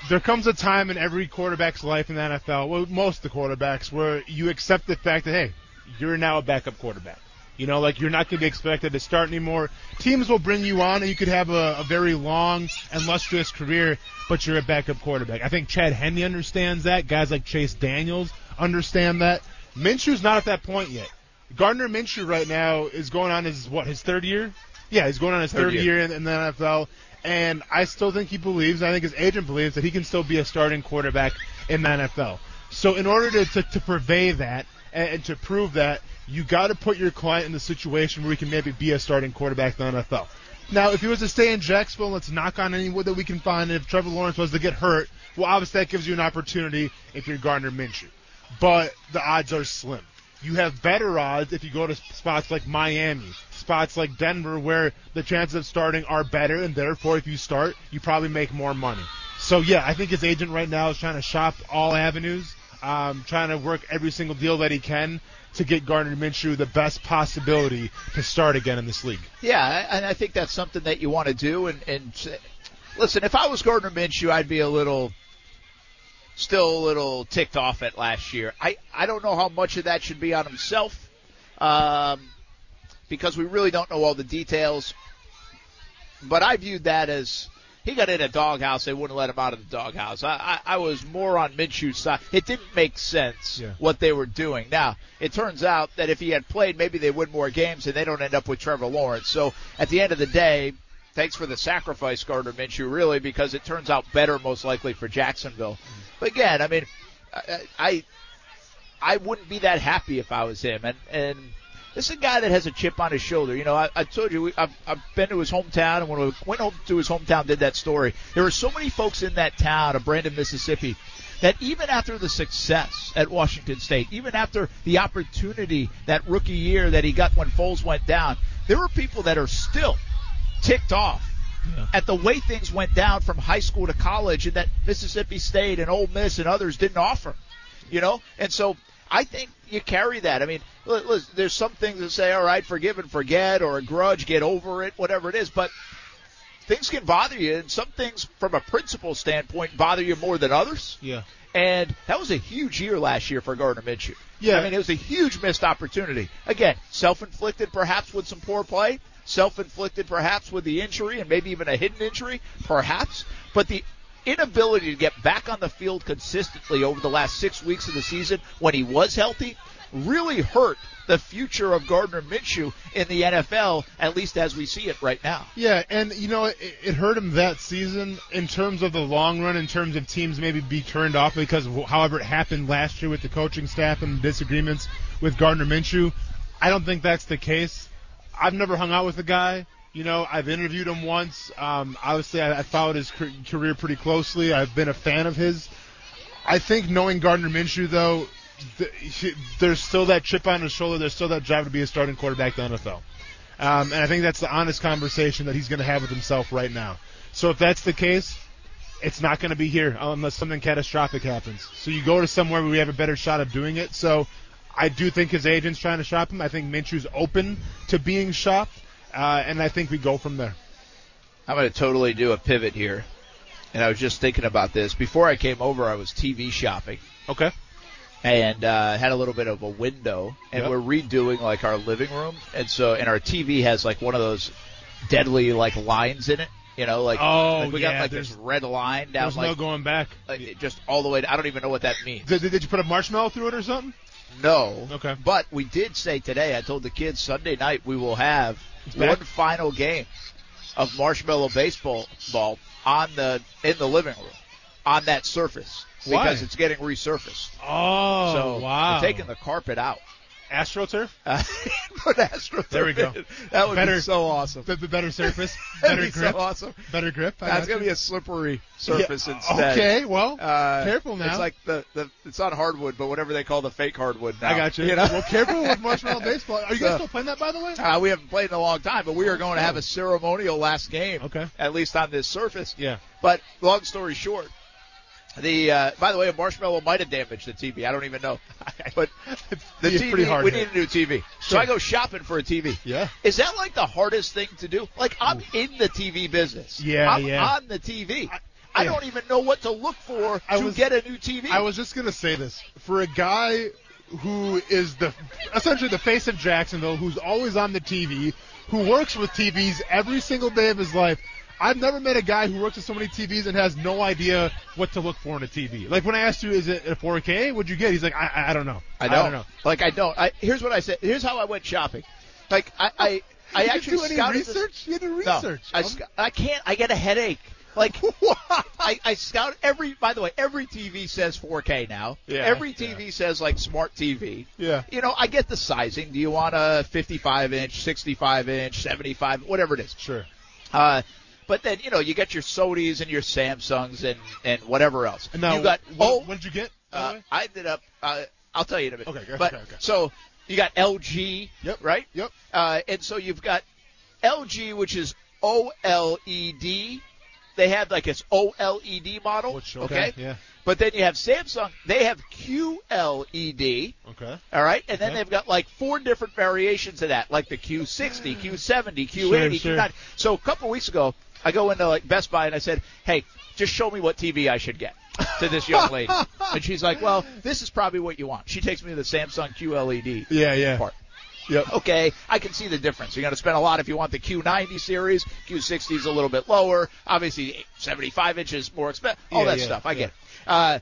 [SPEAKER 5] there comes a time in every quarterback's life in the NFL, well, most of the quarterbacks, where you accept the fact that hey, you're now a backup quarterback. You know, like you're not going to be expected to start anymore. Teams will bring you on, and you could have a, a very long and lustrous career, but you're a backup quarterback. I think Chad Henne understands that. Guys like Chase Daniels understand that. Minshew's not at that point yet. Gardner Minshew right now is going on his what his third year? Yeah, he's going on his third,
[SPEAKER 4] Third year.
[SPEAKER 5] year in, in the NFL, and I still think he believes. I think his agent believes that he can still be a starting quarterback in the NFL. So in order to to, to purvey that and, and to prove that, you got to put your client in the situation where he can maybe be a starting quarterback in the NFL. Now, if he was to stay in Jacksonville, let's knock on any wood that we can find. And if Trevor Lawrence was to get hurt, well, obviously that gives you an opportunity if you're Gardner Minshew. But the odds are slim. You have better odds if you go to spots like Miami, spots like Denver, where the chances of starting are better, and therefore, if you start, you probably make more money. So yeah, I think his agent right now is trying to shop all avenues, um, trying to work every single deal that he can to get Gardner Minshew the best possibility to start again in this league.
[SPEAKER 4] Yeah, and I think that's something that you want to do. And, and listen, if I was Gardner Minshew, I'd be a little, still a little ticked off at last year. I I don't know how much of that should be on himself, um, because we really don't know all the details. But I viewed that as he got in a doghouse. They wouldn't let him out of the doghouse. I, I, I was more on Minshew's side. It didn't make sense
[SPEAKER 5] Yeah.
[SPEAKER 4] what they were doing. Now, it turns out that if he had played, maybe they win more games and they don't end up with Trevor Lawrence. So at the end of the day, thanks for the sacrifice, Gardner Minshew, really, because it turns out better most likely for Jacksonville. But again, I mean, I, I, I wouldn't be that happy if I was him. And, and this is a guy that has a chip on his shoulder. You know, I, I told you, we, I've, I've been to his hometown, and when we went home to his hometown, did that story. There were so many folks in that town of Brandon, Mississippi, that even after the success at Washington State, even after the opportunity that rookie year that he got when Foles went down, there were people that are still ticked off at the way things went down from high school to college and that Mississippi State and Ole Miss and others didn't offer. You know? And so I think you carry that. I mean, listen, there's some things that say, all right, forgive and forget or a grudge, get over it, whatever it is, but things can bother you and some things from a principle standpoint bother you more than others.
[SPEAKER 5] Yeah.
[SPEAKER 4] And that was a huge year last year for Gardner Minshew.
[SPEAKER 5] Yeah.
[SPEAKER 4] I mean, it was a huge missed opportunity. Again, self-inflicted perhaps with some poor play, self-inflicted perhaps with the injury and maybe even a hidden injury, perhaps. But the inability to get back on the field consistently over the last six weeks of the season when he was healthy really hurt the future of Gardner Minshew in the NFL, at least as we see it right now.
[SPEAKER 5] Yeah, and you know it, it hurt him that season in terms of the long run, in terms of teams maybe be turned off because of however it happened last year with the coaching staff and disagreements with Gardner Minshew. I don't think that's the case. I've never hung out with the guy. You know, I've interviewed him once. Um, obviously, I, I followed his career pretty closely. I've been a fan of his. I think knowing Gardner Minshew, though, th- he- there's still that chip on his shoulder. There's still that drive to be a starting quarterback in the NFL. Um, and I think that's the honest conversation that he's going to have with himself right now. So if that's the case, it's not going to be here unless something catastrophic happens. So you go to somewhere where we have a better shot of doing it. So I do think his agent's trying to shop him. I think Minshew's open to being shopped, uh, and I think we go from there.
[SPEAKER 4] I'm going to totally do a pivot here. And I was just thinking about this. Before I came over, I was TV shopping
[SPEAKER 5] Okay.
[SPEAKER 4] and uh, had a little bit of a window. And
[SPEAKER 5] Yep.
[SPEAKER 4] we're redoing like our living room. And so, and our TV has like one of those deadly like lines in it. You know, like,
[SPEAKER 5] Oh,
[SPEAKER 4] like we
[SPEAKER 5] yeah,
[SPEAKER 4] got like this red line down
[SPEAKER 5] There's
[SPEAKER 4] like,
[SPEAKER 5] no going back.
[SPEAKER 4] like, just all the way. I don't even know what that means.
[SPEAKER 5] Did, did you put a marshmallow through it or something?
[SPEAKER 4] No.
[SPEAKER 5] Okay.
[SPEAKER 4] But we did say today. I told the kids Sunday night we will have one final game of marshmallow baseball ball on the in the living room on that surface
[SPEAKER 5] Why?
[SPEAKER 4] because it's getting resurfaced.
[SPEAKER 5] Oh,
[SPEAKER 4] so
[SPEAKER 5] wow.
[SPEAKER 4] we're taking the carpet out.
[SPEAKER 5] AstroTurf?
[SPEAKER 4] Uh, (laughs) put AstroTurf
[SPEAKER 5] There we go.
[SPEAKER 4] in. That would (laughs)
[SPEAKER 5] Better-
[SPEAKER 4] be so awesome.
[SPEAKER 5] The, the better surface, better
[SPEAKER 4] be
[SPEAKER 5] grip,
[SPEAKER 4] so awesome.
[SPEAKER 5] better grip. I
[SPEAKER 4] That's gonna
[SPEAKER 5] you.
[SPEAKER 4] be a slippery surface
[SPEAKER 5] Yeah,
[SPEAKER 4] instead.
[SPEAKER 5] Okay, well,
[SPEAKER 4] Uh,
[SPEAKER 5] careful now.
[SPEAKER 4] It's like the, the it's not hardwood, but whatever they call the fake hardwood. Now,
[SPEAKER 5] I got you.
[SPEAKER 4] You know?
[SPEAKER 5] Well, careful with marshmallow (laughs) baseball. Are you guys still playing that, by the way?
[SPEAKER 4] Uh, we haven't played in a long time, but we are going to have a ceremonial last game.
[SPEAKER 5] Okay.
[SPEAKER 4] At least on this surface.
[SPEAKER 5] Yeah.
[SPEAKER 4] But long story short, the uh, by the way, a marshmallow might have damaged the TV. I don't even know. (laughs) But the
[SPEAKER 5] It's
[SPEAKER 4] TV,
[SPEAKER 5] hard
[SPEAKER 4] we
[SPEAKER 5] hit.
[SPEAKER 4] need a new TV. So
[SPEAKER 5] Sure.
[SPEAKER 4] I go shopping for a TV.
[SPEAKER 5] Yeah.
[SPEAKER 4] Is that like the hardest thing to do? Like I'm in the TV business.
[SPEAKER 5] Yeah,
[SPEAKER 4] I'm
[SPEAKER 5] yeah.
[SPEAKER 4] on the TV. I,
[SPEAKER 5] yeah.
[SPEAKER 4] don't even know what to look for
[SPEAKER 5] I
[SPEAKER 4] to
[SPEAKER 5] was-
[SPEAKER 4] get a new TV.
[SPEAKER 5] I was just gonna say this for a guy who is the essentially the face of Jacksonville, who's always on the TV, who works with TVs every single day of his life. I've never met a guy who works with so many TVs and has no idea what to look for in a TV. Like when I asked you, is it a 4K? What'd you get? He's like, I, I, I don't know.
[SPEAKER 4] I don't,
[SPEAKER 5] don't know.
[SPEAKER 4] Like I don't. I, here's what I said. Here's how I went shopping. Like I, I, (laughs) I
[SPEAKER 5] You didn't
[SPEAKER 4] actually
[SPEAKER 5] do any
[SPEAKER 4] this-
[SPEAKER 5] research? You did
[SPEAKER 4] No. I, sc- I can't. I get a headache. Like (laughs) I, I scout every. By the way, every TV says 4K now.
[SPEAKER 5] Yeah,
[SPEAKER 4] every TV says like smart TV.
[SPEAKER 5] Yeah.
[SPEAKER 4] You know, I get the sizing. Do you want a 55 inch, 65 inch, 75, whatever it is?
[SPEAKER 5] Sure.
[SPEAKER 4] Uh, but then you know you get your Sonys and your Samsungs and and whatever else.
[SPEAKER 5] And now,
[SPEAKER 4] you got
[SPEAKER 5] what,
[SPEAKER 4] oh,
[SPEAKER 5] what did you get?
[SPEAKER 4] uh. I ended up. Uh, I'll tell you in a minute.
[SPEAKER 5] Okay, okay,
[SPEAKER 4] but
[SPEAKER 5] okay, okay.
[SPEAKER 4] so you got LG.
[SPEAKER 5] Yep.
[SPEAKER 4] Right.
[SPEAKER 5] Yep.
[SPEAKER 4] Uh, and so you've got LG, which is OLED. They have like its OLED model.
[SPEAKER 5] Which- okay, yeah.
[SPEAKER 4] But then you have Samsung. They have QLED.
[SPEAKER 5] Okay.
[SPEAKER 4] All right, and then
[SPEAKER 5] Okay.
[SPEAKER 4] they've got like four different variations of that, like the Q60, Q70, Q80,
[SPEAKER 5] Sure, sure.
[SPEAKER 4] Q90. So a couple of weeks ago, I go into like Best Buy and I said, "Hey, just show me what TV I should get." To this young lady, (laughs) and she's like, "Well, this is probably what you want." She takes me to the Samsung QLED
[SPEAKER 5] Yeah, yeah.
[SPEAKER 4] part.
[SPEAKER 5] Yep.
[SPEAKER 4] Okay, I can see the difference. You're going to spend a lot if you want the Q90 series. Q60 is a little bit lower. Obviously, 75 inches more expensive. All
[SPEAKER 5] Yeah,
[SPEAKER 4] that
[SPEAKER 5] yeah,
[SPEAKER 4] stuff. I
[SPEAKER 5] yeah.
[SPEAKER 4] get it. Uh,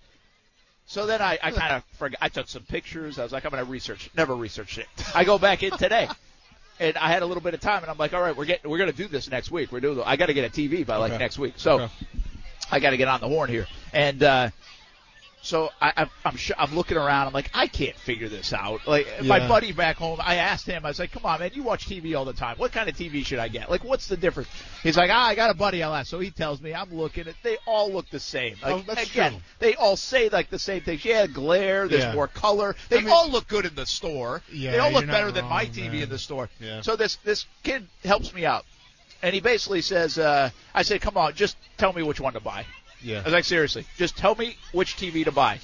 [SPEAKER 4] so then I, I kind of forgot. I took some pictures. I was like, I'm going to research. Never researched it. I go back in today, and I had a little bit of time, and I'm like, all right, we're getting, we're going to do this next week. We're doing. I got to get a TV by like
[SPEAKER 5] Okay.
[SPEAKER 4] next week. So
[SPEAKER 5] Okay.
[SPEAKER 4] I got to get on the horn here, and. uh so I, I'm I'm, sure, I'm looking around. I'm like, I can't figure this out. Like my buddy back home, I asked him. I was like, Come on, man, you watch TV all the time. What kind of TV should I get? Like, what's the difference? He's like, Ah, I got a buddy I'll ask. So he tells me. I'm looking at. They all look the same. Like
[SPEAKER 5] Oh, that's
[SPEAKER 4] again,
[SPEAKER 5] true.
[SPEAKER 4] they all say like the same things. Yeah, glare. There's
[SPEAKER 5] Yeah.
[SPEAKER 4] more color. They
[SPEAKER 5] I mean-
[SPEAKER 4] all look good in the store.
[SPEAKER 5] Yeah,
[SPEAKER 4] they all look better than my TV
[SPEAKER 5] man.
[SPEAKER 4] in the store.
[SPEAKER 5] Yeah.
[SPEAKER 4] So this this kid helps me out, and he basically says, uh, I said, Come on, just tell me which one to buy.
[SPEAKER 5] Yeah.
[SPEAKER 4] I was like, seriously, just tell me which TV to buy.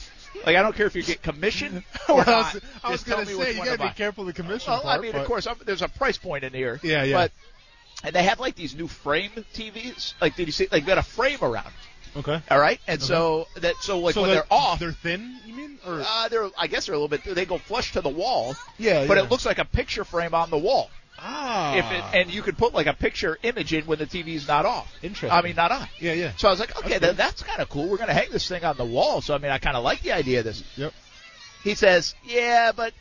[SPEAKER 4] Like, I don't care if you get commission (laughs) or
[SPEAKER 5] Well, I
[SPEAKER 4] not.
[SPEAKER 5] was, I was
[SPEAKER 4] just
[SPEAKER 5] gonna say you gotta be
[SPEAKER 4] buy.
[SPEAKER 5] careful of the commission
[SPEAKER 4] Well,
[SPEAKER 5] part.
[SPEAKER 4] I mean,
[SPEAKER 5] but-
[SPEAKER 4] of course, I'm, there's a price point in here.
[SPEAKER 5] Yeah, yeah.
[SPEAKER 4] But and they have like these new frame TVs. Like, did you see? Like, got a frame around.
[SPEAKER 5] Okay.
[SPEAKER 4] All right, and so that so like
[SPEAKER 5] so
[SPEAKER 4] when
[SPEAKER 5] they're,
[SPEAKER 4] they're, off,
[SPEAKER 5] they're thin. You mean? Or
[SPEAKER 4] uh, they're I guess they're a little bit. They go flush to the wall.
[SPEAKER 5] Yeah,
[SPEAKER 4] But
[SPEAKER 5] yeah.
[SPEAKER 4] it looks like a picture frame on the wall.
[SPEAKER 5] Ah.
[SPEAKER 4] If it, and you could put like a picture image in when the TV's not off.
[SPEAKER 5] Interesting.
[SPEAKER 4] I mean, not on.
[SPEAKER 5] yeah, yeah.
[SPEAKER 4] So I was like, okay,
[SPEAKER 5] Okay.
[SPEAKER 4] th- that's kind of cool. We're going to hang this thing on the wall. So, I mean, I kind of like the idea of this.
[SPEAKER 5] Yep.
[SPEAKER 4] He says, yeah, but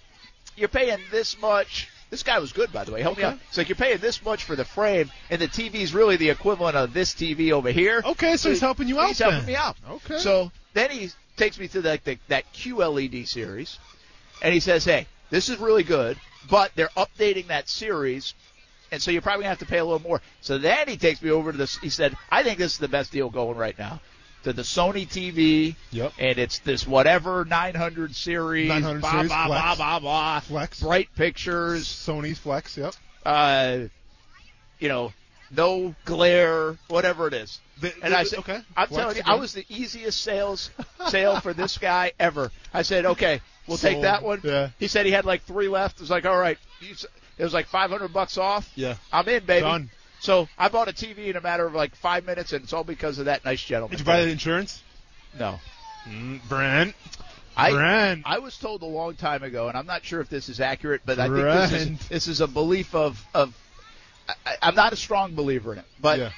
[SPEAKER 4] you're paying this much. This guy was good, by the way. Help me out. It's like you're paying this much for the frame, and the TV's really the equivalent of this TV over here.
[SPEAKER 5] Okay, so he's helping you out
[SPEAKER 4] He's helping me out.
[SPEAKER 5] Okay.
[SPEAKER 4] So then he takes me to the, the, that QLED series, and he says, hey, this is really good, but they're updating that series, and so you're probably going to have to pay a little more. So then he takes me over to this. He said, I think this is the best deal going right now. To the Sony TV,
[SPEAKER 5] Yep.
[SPEAKER 4] and it's this whatever 900 series,
[SPEAKER 5] 900
[SPEAKER 4] blah,
[SPEAKER 5] series,
[SPEAKER 4] blah, blah,
[SPEAKER 5] Flex.
[SPEAKER 4] blah, blah,
[SPEAKER 5] Flex.
[SPEAKER 4] bright pictures,
[SPEAKER 5] Sony's Flex. Yep.
[SPEAKER 4] uh, you know, no glare, whatever it is.
[SPEAKER 5] The-
[SPEAKER 4] And
[SPEAKER 5] the-
[SPEAKER 4] I said,
[SPEAKER 5] okay.
[SPEAKER 4] I'm
[SPEAKER 5] Flex
[SPEAKER 4] telling you,
[SPEAKER 5] again.
[SPEAKER 4] I was the easiest sales sale for this guy ever. I said, okay, we'll take that one.
[SPEAKER 5] Yeah.
[SPEAKER 4] He said he had like three left. It was like, all right, it was like 500 bucks off.
[SPEAKER 5] Yeah.
[SPEAKER 4] I'm in, baby.
[SPEAKER 5] Done.
[SPEAKER 4] So I bought a TV in a matter of like five minutes, and it's all because of that nice gentleman.
[SPEAKER 5] Did you buy the insurance?
[SPEAKER 4] No.
[SPEAKER 5] Mm, Brent.
[SPEAKER 4] I,
[SPEAKER 5] Brent.
[SPEAKER 4] I was told a long time ago, and I'm not sure if this is accurate, but I think this is, this is a belief of, of I, I'm not a strong believer in it, but
[SPEAKER 5] yeah.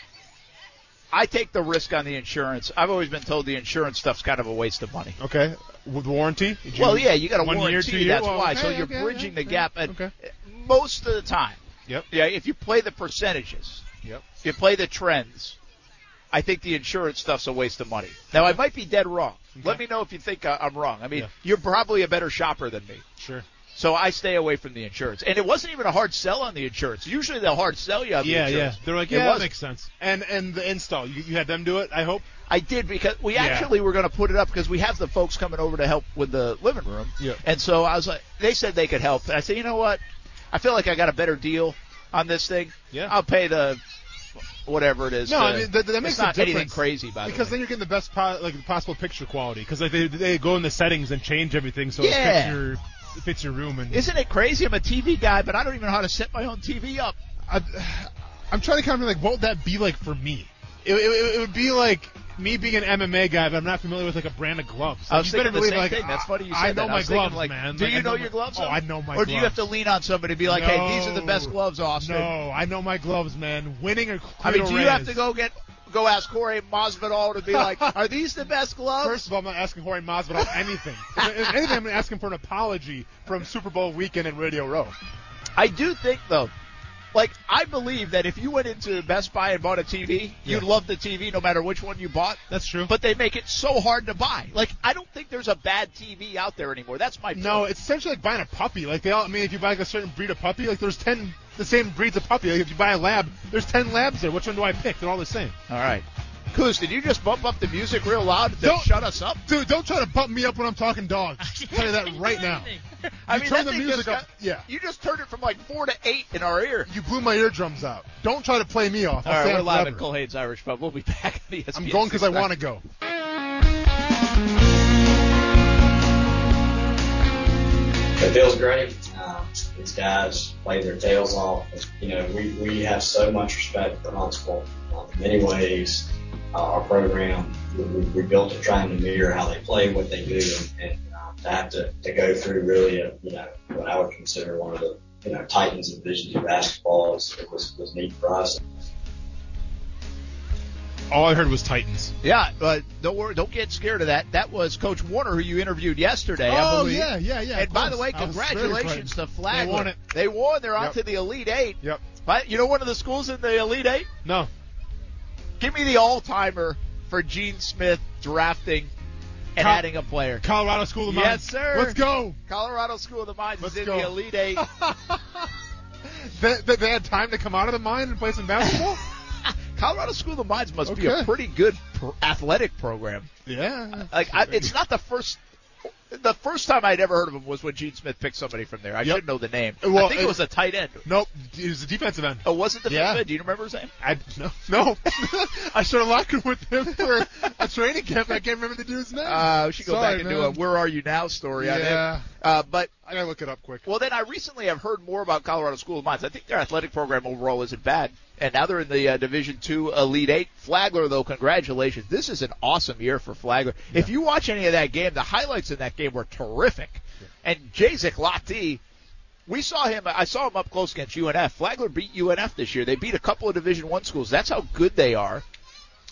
[SPEAKER 4] I take the risk on the insurance. I've always been told the insurance stuff's kind of a waste of money.
[SPEAKER 5] Okay, with warranty. Did
[SPEAKER 4] Well, yeah, you got a
[SPEAKER 5] one
[SPEAKER 4] warranty.
[SPEAKER 5] year,
[SPEAKER 4] that's
[SPEAKER 5] Well,
[SPEAKER 4] why.
[SPEAKER 5] okay,
[SPEAKER 4] so you're
[SPEAKER 5] okay,
[SPEAKER 4] bridging
[SPEAKER 5] yeah,
[SPEAKER 4] the gap. And
[SPEAKER 5] Okay.
[SPEAKER 4] most of the time,
[SPEAKER 5] Yep.
[SPEAKER 4] yeah, if you play the percentages,
[SPEAKER 5] Yep.
[SPEAKER 4] if you play the trends, I think the insurance stuff's a waste of money. Now, I might be dead wrong. Let me know if you think uh, I'm wrong. I mean,
[SPEAKER 5] Yeah.
[SPEAKER 4] you're probably a better shopper than me.
[SPEAKER 5] Sure.
[SPEAKER 4] So I stay away from the insurance. And it wasn't even a hard sell on the insurance. Usually they'll hard sell you on the
[SPEAKER 5] Yeah, yeah.
[SPEAKER 4] insurance.
[SPEAKER 5] They're like,
[SPEAKER 4] It
[SPEAKER 5] yeah, that
[SPEAKER 4] wasn't.
[SPEAKER 5] makes sense. And and the install, you, you had them do it. I hope.
[SPEAKER 4] I did because we
[SPEAKER 5] Yeah.
[SPEAKER 4] actually were going to put it up because we have the folks coming over to help with the living room.
[SPEAKER 5] Yeah.
[SPEAKER 4] And so I was like, they said they could help. And I said, you know what? I feel like I got a better deal on this thing.
[SPEAKER 5] Yeah.
[SPEAKER 4] I'll pay the whatever it is.
[SPEAKER 5] No,
[SPEAKER 4] to-
[SPEAKER 5] I mean that, that
[SPEAKER 4] it's
[SPEAKER 5] makes
[SPEAKER 4] not anything crazy by
[SPEAKER 5] because
[SPEAKER 4] the
[SPEAKER 5] then you're getting the best po- like possible picture quality because like they they go in the settings and change everything so
[SPEAKER 4] Yeah.
[SPEAKER 5] it fits your it fits your room and
[SPEAKER 4] Isn't it crazy? I'm a TV guy, but I don't even know how to set my own TV up.
[SPEAKER 5] I, I'm trying to kind of like what would that be like for me? It, it, it would be like me being an MMA guy, but I'm not familiar with like a brand of gloves.
[SPEAKER 4] I was
[SPEAKER 5] you better
[SPEAKER 4] thinking the
[SPEAKER 5] believe,
[SPEAKER 4] same
[SPEAKER 5] like,
[SPEAKER 4] thing. That's funny you said
[SPEAKER 5] I know
[SPEAKER 4] that.
[SPEAKER 5] My
[SPEAKER 4] was thinking,
[SPEAKER 5] gloves,
[SPEAKER 4] like,
[SPEAKER 5] man.
[SPEAKER 4] Do
[SPEAKER 5] Like,
[SPEAKER 4] you
[SPEAKER 5] I
[SPEAKER 4] know your gloves?
[SPEAKER 5] Oh. I know my gloves.
[SPEAKER 4] Or
[SPEAKER 5] gloves.
[SPEAKER 4] do you have to lean on somebody to be like, hey, these are the best gloves, Austin?
[SPEAKER 5] No, I know my gloves, man. Winning or
[SPEAKER 4] I mean, do you have to go get go ask Corey Masvidal to be like, (laughs) are these the best gloves?
[SPEAKER 5] First of all, I'm not asking Jorge Masvidal anything. (laughs) if anything, I'm asking for an apology from Super Bowl weekend in Radio Row.
[SPEAKER 4] I do think though, like I believe that if you went into Best Buy and bought a TV, you'd love the TV no matter which one you bought.
[SPEAKER 5] That's true.
[SPEAKER 4] But they make it so hard to buy. Like I don't think there's a bad TV out there anymore. That's my
[SPEAKER 5] No, it's essentially like buying a puppy. Like they all, I mean, if you buy like a certain breed of puppy, like there's ten the same breeds of puppy. Like if you buy a lab, there's ten labs there. Which one do I pick? They're all the same.
[SPEAKER 4] All right. Coos, did you just bump up the music real loud to
[SPEAKER 5] Don't-
[SPEAKER 4] shut us up?
[SPEAKER 5] Dude, don't try to bump me up when I'm talking dogs. (laughs) I'll tell you that right now.
[SPEAKER 4] I
[SPEAKER 5] You
[SPEAKER 4] mean,
[SPEAKER 5] turn the music
[SPEAKER 4] just
[SPEAKER 5] up- yeah.
[SPEAKER 4] You just turned it from like four to eight in our ear.
[SPEAKER 5] You blew my eardrums out. Don't try to play me off. I'll
[SPEAKER 4] All right,
[SPEAKER 5] stay
[SPEAKER 4] we're
[SPEAKER 5] on
[SPEAKER 4] live
[SPEAKER 5] forever.
[SPEAKER 4] at Culhane's Irish Pub. We'll be back at the ESPN.
[SPEAKER 5] I'm going because I want to go.
[SPEAKER 6] It feels great. Um, these guys play their tails off. You know, we, we have so much respect for Huntsville. Um, in many ways, uh, our program, we, we we built it trying to mirror how they play, what they do, and, and um, to have to, to go through really, a, you know, what I would consider one of the, you know, titans of Division two basketball is, it was, was neat for us.
[SPEAKER 5] All I heard was Titans.
[SPEAKER 4] Yeah, but don't worry, don't get scared of that. That was Coach Warner who you interviewed yesterday. I
[SPEAKER 5] Oh,
[SPEAKER 4] believe.
[SPEAKER 5] yeah, yeah, yeah,
[SPEAKER 4] And by the way,
[SPEAKER 5] I was very
[SPEAKER 4] congratulations to
[SPEAKER 5] frightened.
[SPEAKER 4] Flagler.
[SPEAKER 5] They won it.
[SPEAKER 4] They won. They're on to the Elite Eight.
[SPEAKER 5] Yep.
[SPEAKER 4] But you know one of the schools in the Elite Eight?
[SPEAKER 5] No.
[SPEAKER 4] Give me the all-timer for Gene Smith drafting and
[SPEAKER 5] Col-
[SPEAKER 4] adding a player.
[SPEAKER 5] Colorado School of Mines.
[SPEAKER 4] Yes, sir.
[SPEAKER 5] Let's go.
[SPEAKER 4] Colorado School of the Mines
[SPEAKER 5] Let's
[SPEAKER 4] is in
[SPEAKER 5] go.
[SPEAKER 4] the Elite Eight. (laughs)
[SPEAKER 5] they, they, they had time to come out of the mine and play some basketball? (laughs)
[SPEAKER 4] Colorado School of the Mines must be a pretty good pro- athletic program.
[SPEAKER 5] yeah.
[SPEAKER 4] Like I, it's not the first. The first time I'd ever heard of him was when Gene Smith picked somebody from there. I
[SPEAKER 5] Yep.
[SPEAKER 4] should know the name.
[SPEAKER 5] Well, I
[SPEAKER 4] think it,
[SPEAKER 5] it-
[SPEAKER 4] was a tight end.
[SPEAKER 5] Nope. He was a defensive end.
[SPEAKER 4] Oh, was it the
[SPEAKER 5] Yeah.
[SPEAKER 4] defensive end? Do you remember his name?
[SPEAKER 5] I no no. (laughs) I shared a locker with him for a training camp. I can't remember the dude's name.
[SPEAKER 4] Uh, we should go
[SPEAKER 5] Sorry,
[SPEAKER 4] back and do
[SPEAKER 5] man.
[SPEAKER 4] a "Where Are You Now" story on him. Uh, but
[SPEAKER 5] I gotta look it up quick.
[SPEAKER 4] well, then I recently have heard more about Colorado School of Mines. I think their athletic program overall isn't bad, and now they're in the uh, Division Two Elite Eight. Flagler, though, congratulations! This is an awesome year for Flagler. If you watch any of that game, the highlights in that game were terrific. And Jazik Lati, we saw him. I saw him up close against UNF. Flagler beat UNF this year. They beat a couple of Division One schools. That's how good they are.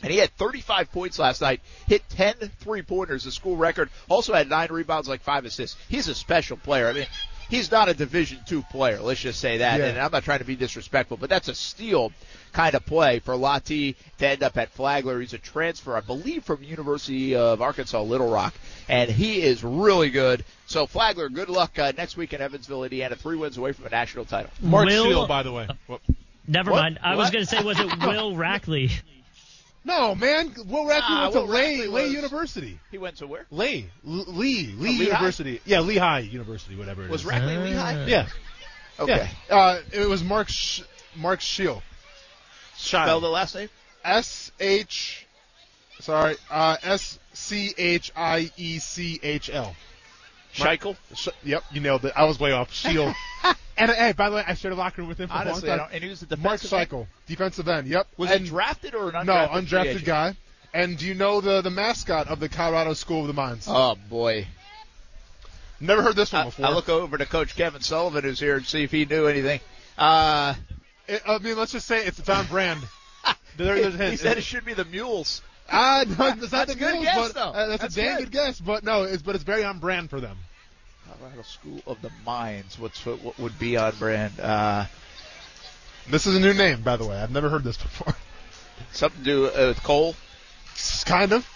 [SPEAKER 4] And he had 35 points last night, hit 10 three pointers, the school record. Also had nine rebounds, like five assists. He's a special player. I mean, he's not a Division two player. Let's just say that.
[SPEAKER 5] Yeah.
[SPEAKER 4] And I'm not trying to be disrespectful, but that's a steal kind of play for Lati to end up at Flagler. He's a transfer, I believe, from University of Arkansas Little Rock, and he is really good. So Flagler, good luck uh, next week in Evansville, Indiana. Three wins away from a national title.
[SPEAKER 5] Mark
[SPEAKER 9] Will-
[SPEAKER 5] Shield, by the way. Whoop.
[SPEAKER 9] Never
[SPEAKER 4] What?
[SPEAKER 9] mind. I was going to say, was it (laughs) Will Rackley?
[SPEAKER 5] No, man. Will Rackley
[SPEAKER 4] Ah,
[SPEAKER 5] went to
[SPEAKER 4] Will
[SPEAKER 5] Lay,
[SPEAKER 4] was-
[SPEAKER 5] University.
[SPEAKER 4] He went to where?
[SPEAKER 5] Lay. L- Lee. Lee
[SPEAKER 4] Lehigh?
[SPEAKER 5] University. Yeah, Lehigh University, whatever it
[SPEAKER 4] Was
[SPEAKER 5] is.
[SPEAKER 4] Rackley Lehigh?
[SPEAKER 5] Yeah.
[SPEAKER 4] Okay.
[SPEAKER 5] Yeah. Uh, it was Mark Sh- Mark Shield.
[SPEAKER 4] Spell the last name.
[SPEAKER 5] S H. Sorry. Uh, S C H I E C H L.
[SPEAKER 4] Schiechl.
[SPEAKER 5] Sh- yep, you nailed it. I was way off. Shield. (laughs) and hey, by the way, I shared a locker room with him for
[SPEAKER 4] Honestly,
[SPEAKER 5] a
[SPEAKER 4] I
[SPEAKER 5] long
[SPEAKER 4] don't,
[SPEAKER 5] time.
[SPEAKER 4] and he was the
[SPEAKER 5] Mark
[SPEAKER 4] defensive end.
[SPEAKER 5] Defensive end. Yep.
[SPEAKER 4] Was
[SPEAKER 5] and,
[SPEAKER 4] he drafted or an undrafted?
[SPEAKER 5] No, undrafted
[SPEAKER 4] agent?
[SPEAKER 5] guy. And do you know the the mascot of the Colorado School of the Mines?
[SPEAKER 4] Oh boy.
[SPEAKER 5] Never heard this one
[SPEAKER 4] I,
[SPEAKER 5] before.
[SPEAKER 4] I look over to Coach Kevin Sullivan, who's here, and see if he knew anything. Uh,
[SPEAKER 5] It- I mean, let's just say it's John Brand. (laughs) There, there's
[SPEAKER 4] he said it should be the mules.
[SPEAKER 5] Ah, no, it's not
[SPEAKER 4] That's
[SPEAKER 5] the
[SPEAKER 4] a good
[SPEAKER 5] Mules,
[SPEAKER 4] guess,
[SPEAKER 5] but
[SPEAKER 4] though.
[SPEAKER 5] uh, that's,
[SPEAKER 4] That's
[SPEAKER 5] a damn
[SPEAKER 4] good.
[SPEAKER 5] good guess. But no, it's but it's very on brand for them.
[SPEAKER 4] Colorado School of the Mines. What's what, what would be on brand? Uh,
[SPEAKER 5] This is a new name, by the way. I've never heard this before.
[SPEAKER 4] something to do uh, with coal.
[SPEAKER 5] kind of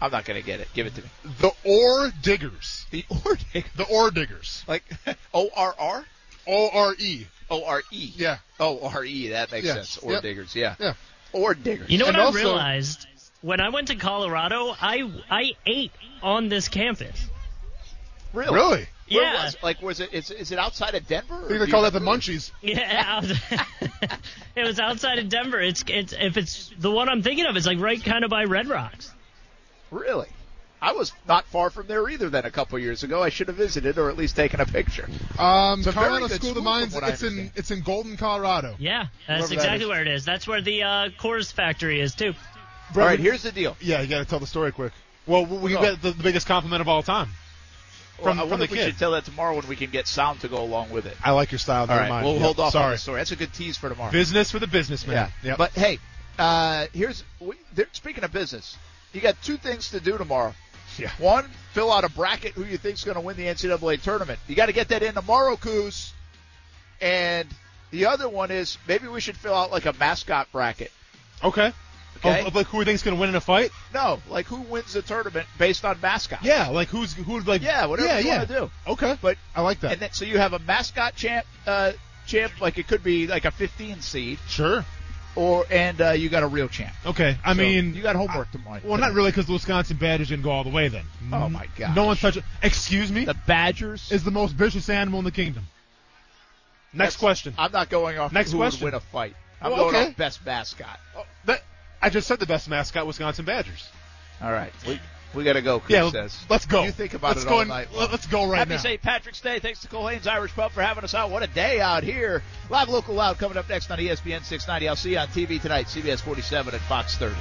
[SPEAKER 4] I'm not going to get it. Give it to me.
[SPEAKER 5] the ore diggers.
[SPEAKER 4] The (laughs) ore digger.
[SPEAKER 5] The ore diggers.
[SPEAKER 4] Like (laughs) O R R
[SPEAKER 5] O R E.
[SPEAKER 4] O R E.
[SPEAKER 5] Yeah.
[SPEAKER 4] O R E. That makes
[SPEAKER 5] Yeah.
[SPEAKER 4] sense. Ore
[SPEAKER 5] Yep.
[SPEAKER 4] diggers. Yeah.
[SPEAKER 5] Yeah.
[SPEAKER 4] Ore diggers.
[SPEAKER 9] You know what
[SPEAKER 5] And
[SPEAKER 9] I
[SPEAKER 5] also-
[SPEAKER 9] realized when I went to Colorado? I I ate on this campus.
[SPEAKER 4] really?
[SPEAKER 5] Really?
[SPEAKER 4] Where
[SPEAKER 9] Yeah.
[SPEAKER 4] was like was it? Is, is it outside of Denver?
[SPEAKER 5] I
[SPEAKER 4] or
[SPEAKER 5] think
[SPEAKER 4] do
[SPEAKER 5] they call that the munchies.
[SPEAKER 9] Yeah, (laughs) it was outside of Denver. It's it's if it's the one I'm thinking of, it's like right kind of by Red Rocks.
[SPEAKER 4] Really? I was not far from there either. Then a couple years ago, I should have visited or at least taken a picture.
[SPEAKER 5] Um,
[SPEAKER 4] It's a
[SPEAKER 5] Colorado
[SPEAKER 4] good
[SPEAKER 5] School of the Mines. It's in it's in Golden, Colorado.
[SPEAKER 9] Yeah, that's
[SPEAKER 5] Wherever
[SPEAKER 9] exactly
[SPEAKER 5] is.
[SPEAKER 9] where it is. That's where the uh, Coors factory is too.
[SPEAKER 4] All right, here's the deal.
[SPEAKER 5] Yeah, you got to tell the story quick. Well, we
[SPEAKER 4] Go.
[SPEAKER 5] get the, the biggest compliment of all time.
[SPEAKER 4] Well,
[SPEAKER 5] From-
[SPEAKER 4] I
[SPEAKER 5] from
[SPEAKER 4] wonder
[SPEAKER 5] the
[SPEAKER 4] if we should tell that tomorrow when we can get sound to go along with it.
[SPEAKER 5] I like your style.
[SPEAKER 4] All
[SPEAKER 5] Never
[SPEAKER 4] right,
[SPEAKER 5] mind.
[SPEAKER 4] we'll
[SPEAKER 5] Yep,
[SPEAKER 4] hold off on
[SPEAKER 5] Sorry.
[SPEAKER 4] the story. That's a good tease for tomorrow.
[SPEAKER 5] Business for the businessman.
[SPEAKER 4] Yeah.
[SPEAKER 5] Yep.
[SPEAKER 4] But hey, uh, here's we, there- speaking of business, you got two things to do tomorrow.
[SPEAKER 5] Yeah.
[SPEAKER 4] One, fill out a bracket who you think's going to win the NCAA tournament. You got to get that in tomorrow, Coos. And the other one is maybe we should fill out like a mascot bracket.
[SPEAKER 5] okay.
[SPEAKER 4] Okay.
[SPEAKER 5] Of, of like who we think's going to win in a fight?
[SPEAKER 4] No, like who wins the tournament based on mascot.
[SPEAKER 5] Yeah, like who's who's like
[SPEAKER 4] Yeah, whatever
[SPEAKER 5] yeah,
[SPEAKER 4] you
[SPEAKER 5] yeah.
[SPEAKER 4] want to do.
[SPEAKER 5] Okay.
[SPEAKER 4] But
[SPEAKER 5] I like that.
[SPEAKER 4] and then so you have a mascot champ, uh, champ like it could be like a 15 seed,
[SPEAKER 5] sure.
[SPEAKER 4] Or and uh, you got a real chance.
[SPEAKER 5] Okay. I
[SPEAKER 4] So
[SPEAKER 5] mean,
[SPEAKER 4] you got homework tomorrow.
[SPEAKER 5] well, not really because the Wisconsin Badgers didn't go all the way then.
[SPEAKER 4] Oh, my god!
[SPEAKER 5] No one touched. Excuse me.
[SPEAKER 4] The Badgers
[SPEAKER 5] is the most vicious animal in the kingdom. Next
[SPEAKER 4] That's-
[SPEAKER 5] question.
[SPEAKER 4] I'm not going off
[SPEAKER 5] Next
[SPEAKER 4] who
[SPEAKER 5] question.
[SPEAKER 4] would win a fight. I'm
[SPEAKER 5] Well,
[SPEAKER 4] going
[SPEAKER 5] okay.
[SPEAKER 4] off best mascot.
[SPEAKER 5] Oh, that, I just said the best mascot, Wisconsin Badgers.
[SPEAKER 4] All right, we we got to go. Chris
[SPEAKER 5] Yeah,
[SPEAKER 4] says.
[SPEAKER 5] let's go.
[SPEAKER 4] You think about
[SPEAKER 5] let's
[SPEAKER 4] it all
[SPEAKER 5] and-
[SPEAKER 4] night.
[SPEAKER 5] let- Let's go right
[SPEAKER 4] Happy
[SPEAKER 5] now.
[SPEAKER 4] Happy St. Patrick's Day. Thanks to Culhane's Irish Pub for having us out. What a day out here. Live Local Loud coming up next on ESPN 690. I'll see you on TV tonight, CBS 47 and Fox 30.